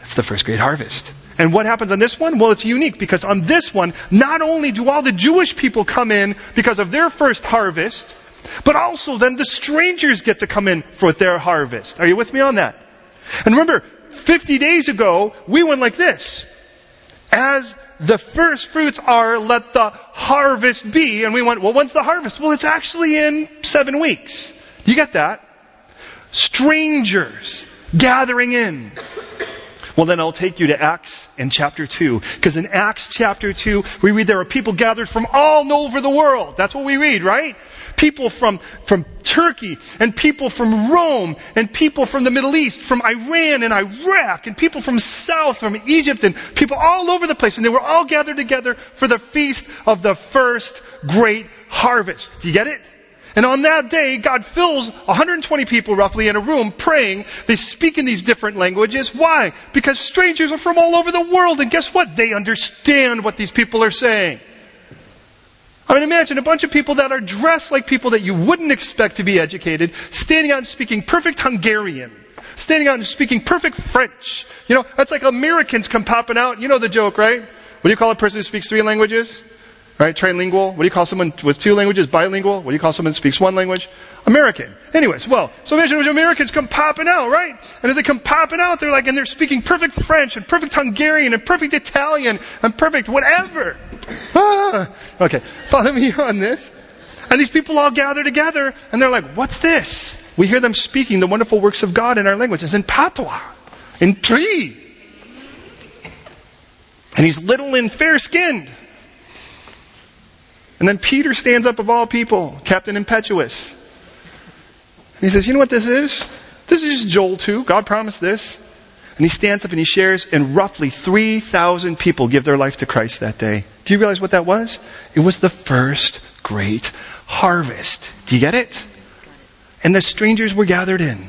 It's the first great harvest. And what happens on this one? Well, it's unique because on this one, not only do all the Jewish people come in because of their first harvest, but also then the strangers get to come in for their harvest. Are you with me on that? And remember, 50 days ago, we went like this. As the first fruits are, let the harvest be. And we went, well, when's the harvest? Well, it's actually in seven weeks. You get that? Strangers gathering in. Well, then I'll take you to Acts in chapter 2. Because in Acts chapter 2, we read there are people gathered from all over the world. That's what we read, right? People from, from Turkey, and people from Rome, and people from the Middle East, from Iran and Iraq, and people from South, from Egypt, and people all over the place. And they were all gathered together for the feast of the first great harvest. Do you get it? And on that day, God fills 120 people roughly in a room praying. They speak in these different languages. Why? Because strangers are from all over the world, and guess what? They understand what these people are saying. I mean, imagine a bunch of people that are dressed like people that you wouldn't expect to be educated, standing out and speaking perfect Hungarian, standing out and speaking perfect French. You know, that's like Americans come popping out. You know the joke, right? What do you call a person who speaks three languages? Right? Trilingual. What do you call someone with two languages? Bilingual. What do you call someone who speaks one language? American. Anyways, well, so imagine Americans come popping out, right? And as they come popping out, they're like, and they're speaking perfect French and perfect Hungarian and perfect Italian and perfect whatever. Ah. Okay, follow me on this. And these people all gather together and they're like, what's this? We hear them speaking the wonderful works of God in our language. It's in patois, in Twi. And he's little and fair skinned. And then Peter stands up of all people, Captain Impetuous. And he says, You know what this is? This is just Joel 2. God promised this. And he stands up and he shares, and roughly 3,000 people give their life to Christ that day. Do you realize what that was? It was the first great harvest. Do you get it? And the strangers were gathered in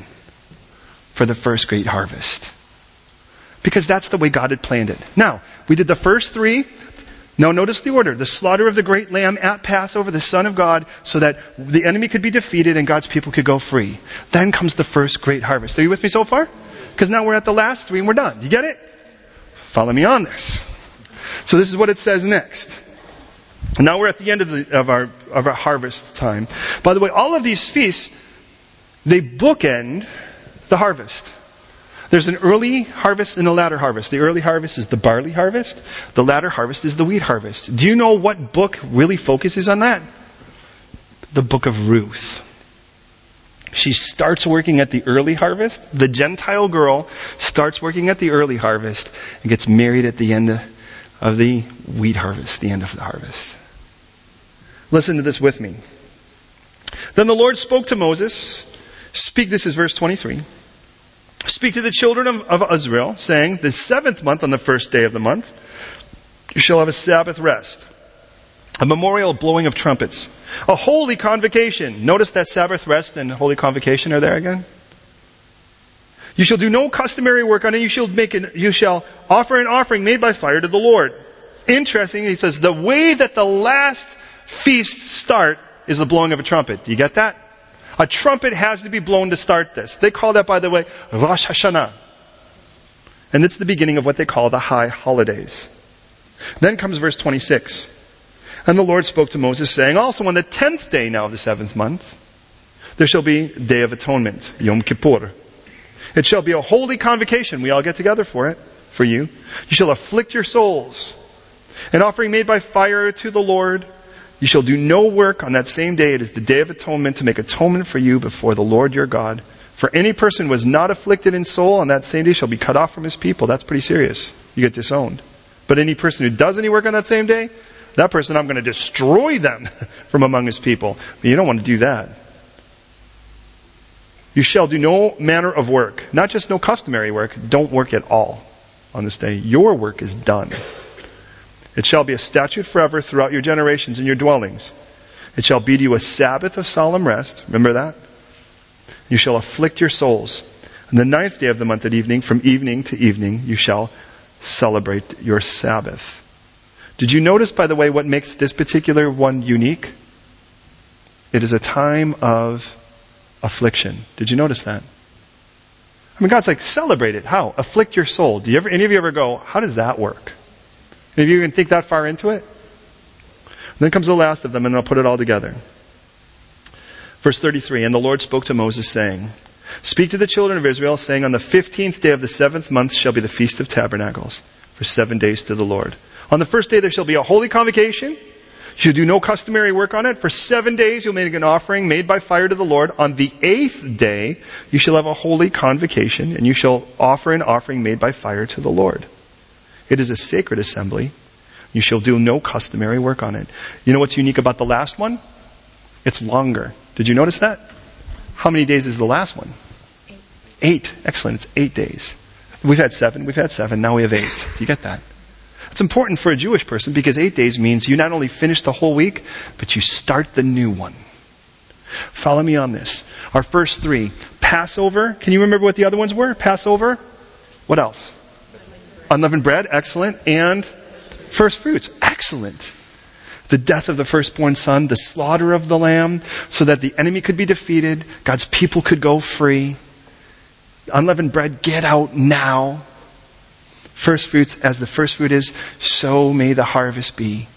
for the first great harvest. Because that's the way God had planned it. Now, we did the first three. Now notice the order. The slaughter of the great lamb at Passover, the Son of God, so that the enemy could be defeated and God's people could go free. Then comes the first great harvest. Are you with me so far? Because now we're at the last three and we're done. Do you get it? Follow me on this. So this is what it says next. Now we're at the end of, the, of, our, of our harvest time. By the way, all of these feasts, they bookend the harvest. There's an early harvest and a latter harvest. The early harvest is the barley harvest. The latter harvest is the wheat harvest. Do you know what book really focuses on that? The book of Ruth. She starts working at the early harvest. The Gentile girl starts working at the early harvest and gets married at the end of the wheat harvest, the end of the harvest. Listen to this with me. Then the Lord spoke to Moses. Speak, this is verse 23. Speak to the children of, of Israel, saying, The seventh month on the first day of the month, you shall have a Sabbath rest, a memorial blowing of trumpets, a holy convocation. Notice that Sabbath rest and holy convocation are there again. You shall do no customary work on it. You shall make an, you shall offer an offering made by fire to the Lord. Interesting. He says the way that the last feasts start is the blowing of a trumpet. Do you get that? A trumpet has to be blown to start this. They call that, by the way, Rosh Hashanah. And it's the beginning of what they call the high holidays. Then comes verse 26. And the Lord spoke to Moses, saying, Also on the tenth day now of the seventh month, there shall be Day of Atonement, Yom Kippur. It shall be a holy convocation. We all get together for it, for you. You shall afflict your souls. An offering made by fire to the Lord you shall do no work on that same day. It is the day of atonement to make atonement for you before the Lord your God. For any person who was not afflicted in soul on that same day shall be cut off from his people. That's pretty serious. You get disowned. But any person who does any work on that same day, that person I'm going to destroy them from among his people. But you don't want to do that. You shall do no manner of work. Not just no customary work. Don't work at all on this day. Your work is done. It shall be a statute forever throughout your generations in your dwellings. It shall be to you a Sabbath of solemn rest. Remember that? You shall afflict your souls. On the ninth day of the month at evening, from evening to evening, you shall celebrate your Sabbath. Did you notice, by the way, what makes this particular one unique? It is a time of affliction. Did you notice that? I mean, God's like, celebrate it. How? Afflict your soul. Do you ever, any of you ever go, how does that work? Maybe you can think that far into it? Then comes the last of them, and I'll put it all together. Verse 33, And the Lord spoke to Moses, saying, Speak to the children of Israel, saying, On the fifteenth day of the seventh month shall be the Feast of Tabernacles, for seven days to the Lord. On the first day there shall be a holy convocation. You shall do no customary work on it. For seven days you'll make an offering made by fire to the Lord. On the eighth day you shall have a holy convocation, and you shall offer an offering made by fire to the Lord. It is a sacred assembly. You shall do no customary work on it. You know what's unique about the last one? It's longer. Did you notice that? How many days is the last one? Eight. eight. Excellent. It's eight days. We've had seven. We've had seven. Now we have eight. Do you get that? It's important for a Jewish person because eight days means you not only finish the whole week, but you start the new one. Follow me on this. Our first three. Passover. Can you remember what the other ones were? Passover. What else? Unleavened bread, excellent. And first fruits, excellent. The death of the firstborn son, the slaughter of the lamb, so that the enemy could be defeated, God's people could go free. Unleavened bread, get out now. First fruits, as the first fruit is, so may the harvest be.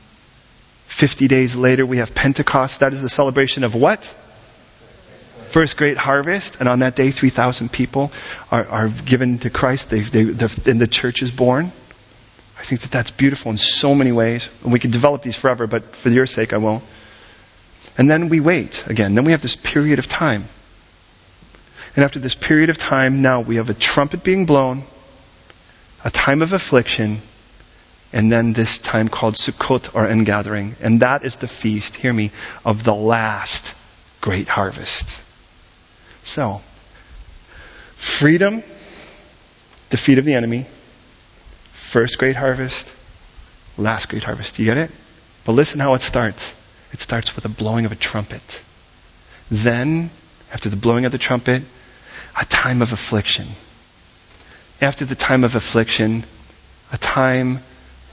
50 days later, we have Pentecost. That is the celebration of what? First great harvest. And on that day, 3,000 people are, are given to Christ. They, they, and the church is born. I think that that's beautiful in so many ways. And we can develop these forever, but for your sake, I won't. And then we wait again. Then we have this period of time. And after this period of time, now we have a trumpet being blown, a time of affliction, and then this time called Sukkot or ingathering. And that is the feast, hear me, of the last great harvest. So, freedom, defeat of the enemy, first great harvest, last great harvest. You get it? But listen how it starts. It starts with the blowing of a trumpet. Then, after the blowing of the trumpet, a time of affliction. After the time of affliction, a time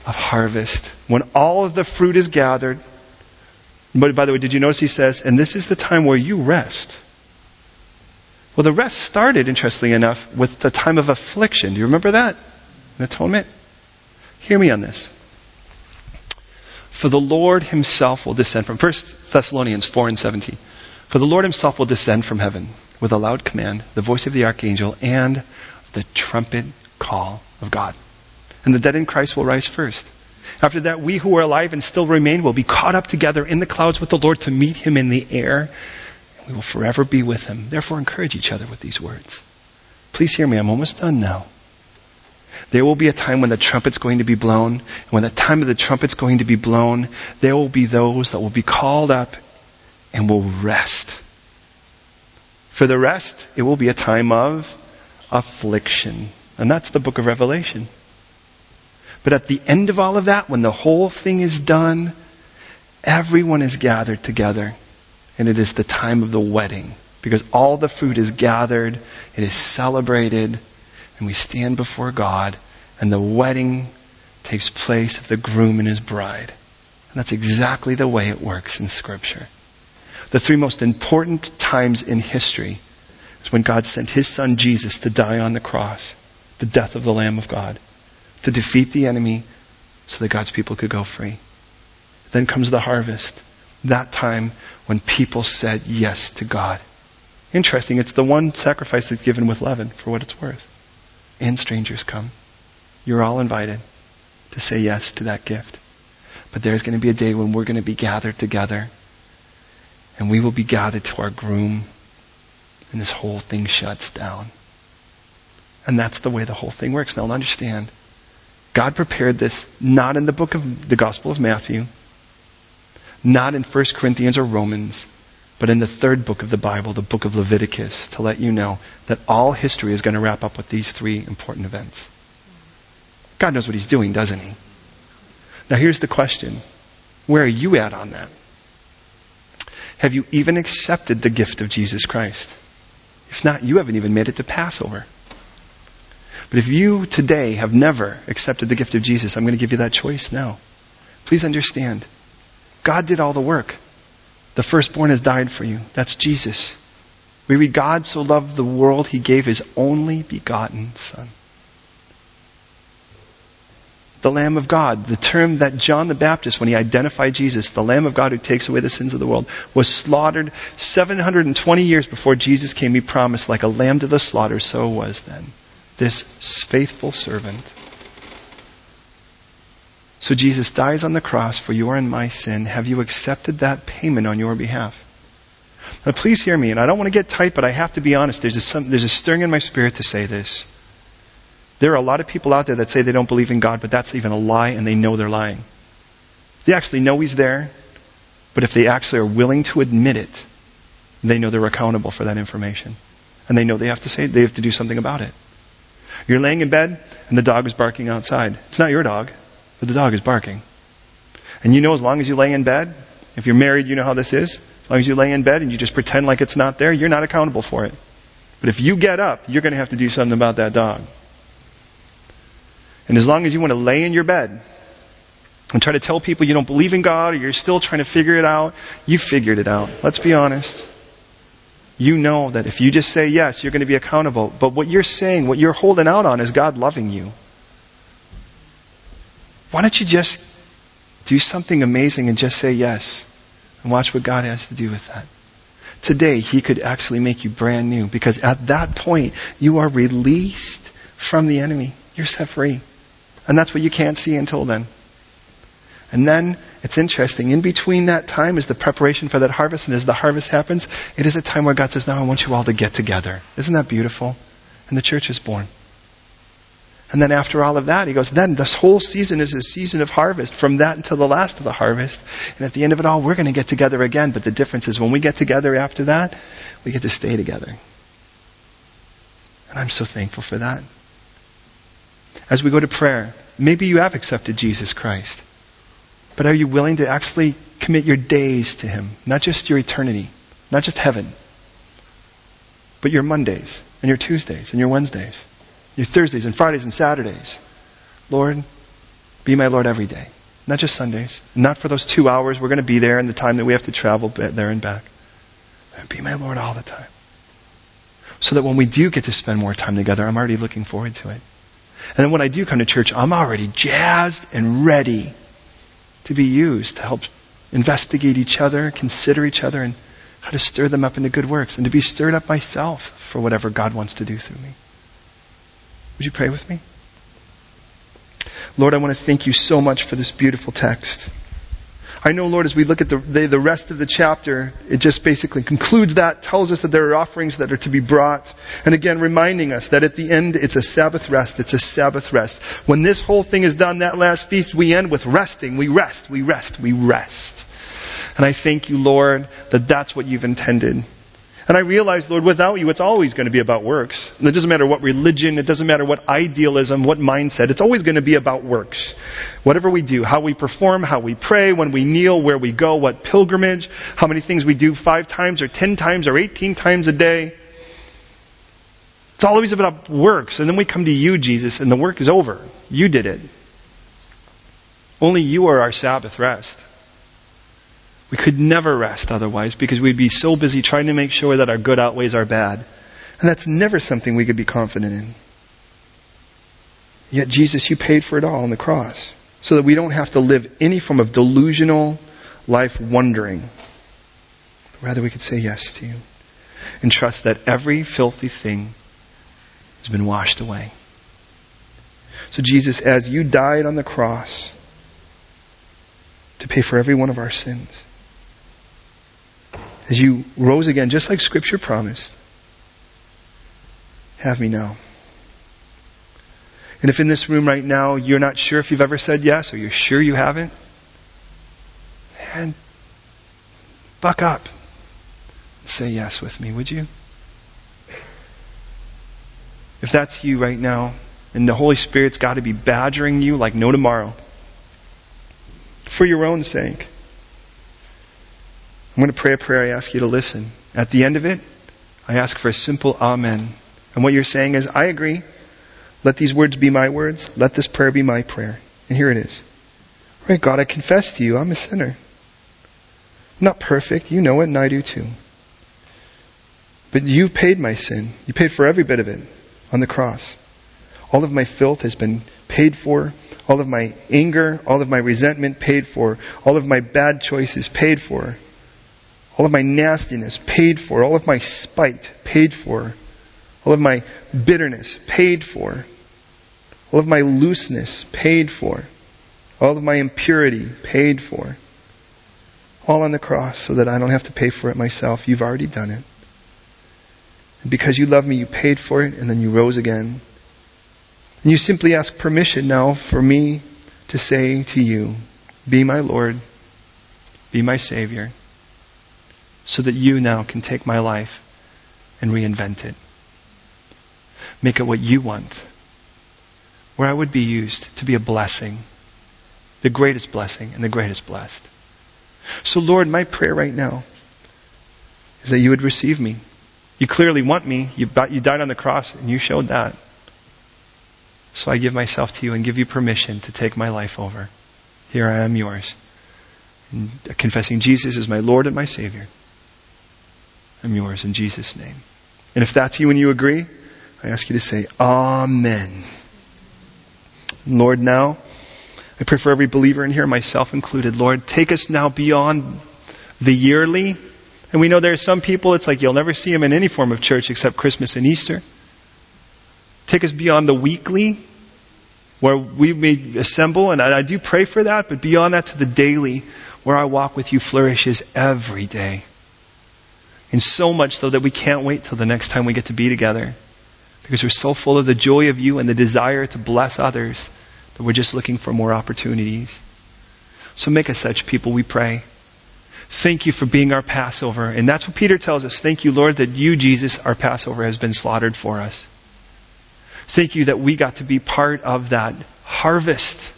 of harvest. When all of the fruit is gathered, but by the way, did you notice he says, and this is the time where you rest? Well, the rest started, interestingly enough, with the time of affliction. Do you remember that? An atonement? Hear me on this. For the Lord himself will descend from 1 Thessalonians 4 and 17. For the Lord himself will descend from heaven with a loud command, the voice of the archangel, and the trumpet call of God. And the dead in Christ will rise first. After that, we who are alive and still remain will be caught up together in the clouds with the Lord to meet him in the air. We will forever be with him. Therefore, encourage each other with these words. Please hear me. I'm almost done now. There will be a time when the trumpet's going to be blown. And when the time of the trumpet's going to be blown, there will be those that will be called up and will rest. For the rest, it will be a time of affliction. And that's the book of Revelation. But at the end of all of that, when the whole thing is done, everyone is gathered together. And it is the time of the wedding. Because all the food is gathered, it is celebrated, and we stand before God, and the wedding takes place of the groom and his bride. And that's exactly the way it works in Scripture. The three most important times in history is when God sent his son Jesus to die on the cross, the death of the Lamb of God, to defeat the enemy so that God's people could go free. Then comes the harvest, that time when people said yes to God. Interesting, it's the one sacrifice that's given with leaven, for what it's worth and strangers come. You're all invited to say yes to that gift. But there's going to be a day when we're going to be gathered together and we will be gathered to our groom and this whole thing shuts down. And that's the way the whole thing works. Now understand, God prepared this not in the book of the Gospel of Matthew, not in 1 Corinthians or Romans, but in the third book of the Bible, the book of Leviticus, to let you know that all history is going to wrap up with these three important events. God knows what He's doing, doesn't He? Now here's the question. Where are you at on that? Have you even accepted the gift of Jesus Christ? If not, you haven't even made it to Passover. But if you today have never accepted the gift of Jesus, I'm going to give you that choice now. Please understand. God did all the work. The firstborn has died for you. That's Jesus. We read, God so loved the world, he gave his only begotten Son. The Lamb of God, the term that John the Baptist, when he identified Jesus, the Lamb of God who takes away the sins of the world, was slaughtered 720 years before Jesus came. He promised, like a lamb to the slaughter, so was then. This faithful servant so Jesus dies on the cross for your and my sin. Have you accepted that payment on your behalf? Now please hear me, and I don't want to get tight, but I have to be honest. There's a, some, there's a stirring in my spirit to say this. There are a lot of people out there that say they don't believe in God, but that's even a lie, and they know they're lying. They actually know He's there, but if they actually are willing to admit it, they know they're accountable for that information. And they know they have to say, they have to do something about it. You're laying in bed, and the dog is barking outside. It's not your dog but the dog is barking. And you know as long as you lay in bed, if you're married, you know how this is. As long as you lay in bed and you just pretend like it's not there, you're not accountable for it. But if you get up, you're going to have to do something about that dog. And as long as you want to lay in your bed and try to tell people you don't believe in God or you're still trying to figure it out, you figured it out. Let's be honest. You know that if you just say yes, you're going to be accountable. But what you're saying, what you're holding out on is God loving you. Why don't you just Do something amazing and just say yes. And watch what God has to do with that. Today, He could actually make you brand new because at that point, you are released from the enemy. You're set free. And that's what you can't see until then. And then it's interesting. In between that time is the preparation for that harvest. And as the harvest happens, it is a time where God says, Now I want you all to get together. Isn't that beautiful? And the church is born. And then after all of that, he goes, then this whole season is a season of harvest from that until the last of the harvest. And at the end of it all, we're going to get together again. But the difference is when we get together after that, we get to stay together. And I'm so thankful for that. As we go to prayer, maybe you have accepted Jesus Christ. But are you willing to actually commit your days to Him? Not just your eternity, not just heaven, but your Mondays and your Tuesdays and your Wednesdays, your Thursdays and Fridays and Saturdays. Lord, be my Lord every day. Not just Sundays. Not for those two hours we're going to be there and the time that we have to travel there and back. Be my Lord all the time. So that when we do get to spend more time together, I'm already looking forward to it. And then when I do come to church, I'm already jazzed and ready to be used to help investigate each other, consider each other, and how to stir them up into good works, and to be stirred up myself for whatever God wants to do through me. Would you pray with me? Lord, I want to thank you so much for this beautiful text. I know, Lord, as we look at the, the, rest of the chapter, it just basically concludes that, tells us that there are offerings that are to be brought. And again, reminding us that at the end, it's a Sabbath rest. It's a Sabbath rest. When this whole thing is done, that last feast, we end with resting. We rest, we rest, we rest. And I thank you, Lord, that that's what you've intended. And I realize, Lord, without you, it's always going to be about works. And it doesn't matter what religion, it doesn't matter what idealism, what mindset, it's always going to be about works. Whatever we do, how we perform, how we pray, when we kneel, where we go, what pilgrimage, how many things we do five times or ten times or eighteen times a day. It's always about works. And then we come to you, Jesus, and the work is over. You did it. Only you are our Sabbath rest. We could never rest otherwise because we'd be so busy trying to make sure that our good outweighs our bad. And that's never something we could be confident in. Yet, Jesus, you paid for it all on the cross so that we don't have to live any form of delusional life wondering. Rather, we could say yes to you and trust that every filthy thing has been washed away. So, Jesus, as you died on the cross to pay for every one of our sins, as you rose again, just like Scripture promised. Have me now. And if in this room right now you're not sure if you've ever said yes or you're sure you haven't, and buck up and say yes with me, would you? If that's you right now, and the Holy Spirit's got to be badgering you like no tomorrow, for your own sake, I'm going to pray a prayer. I ask you to listen. At the end of it, I ask for a simple amen. And what you're saying is, I agree. Let these words be my words. Let this prayer be my prayer. And here it is. Right, God, I confess to you, I'm a sinner. I'm not perfect. You know it, and I do too. But you paid my sin. You paid for every bit of it on the cross. All of my filth has been paid for. All of my anger, all of my resentment paid for. All of my bad choices paid for all of my nastiness paid for, all of my spite paid for, all of my bitterness paid for, all of my looseness paid for, all of my impurity paid for. All on the cross so that I don't have to pay for it myself. You've already done it. And because you love me, you paid for it and then you rose again. And you simply ask permission now for me to say to you, be my Lord, be my Savior so that you now can take my life and reinvent it. Make it what you want. Where I would be used to be a blessing, the greatest blessing and the greatest blessed. So, Lord, my prayer right now is that you would receive me. You clearly want me. You, died on the cross and you showed that. So I give myself to you and give you permission to take my life over. Here I am yours. And uh, confessing Jesus as my Lord and my Savior. I'm yours in Jesus' name. And if that's you and you agree, I ask you to say, Amen. Lord, now I pray for every believer in here, myself included. Lord, take us now beyond the yearly. And we know there are some people, it's like you'll never see them in any form of church except Christmas and Easter. Take us beyond the weekly, where we may assemble, and I, do pray for that, but beyond that to the daily, where our walk with you flourishes every day. And so much so that we can't wait till the next time we get to be together. Because we're so full of the joy of you and the desire to bless others that we're just looking for more opportunities. So make us such people, we pray. Thank you for being our Passover. And that's what Peter tells us. Thank you, Lord, that you, Jesus, our Passover, has been slaughtered for us. Thank you that we got to be part of that harvest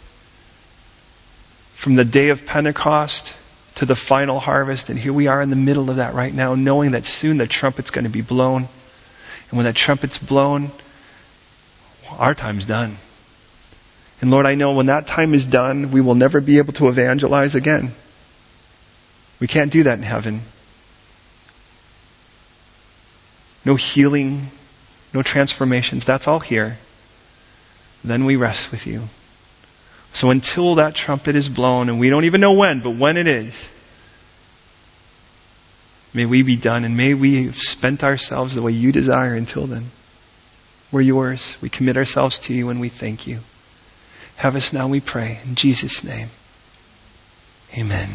from the day of Pentecost to the final harvest. And here we are in the middle of that right now, knowing that soon the trumpet's going to be blown. And when that trumpet's blown, our time's done. And Lord, I know when that time is done, we will never be able to evangelize again. We can't do that in heaven. No healing, no transformations. That's all here. Then we rest with you. So until that trumpet is blown, and we don't even know when, but when it is, may we be done and may we have spent ourselves the way you desire until then. We're yours. We commit ourselves to you and we thank you. Have us now, we pray. In Jesus' name. Amen.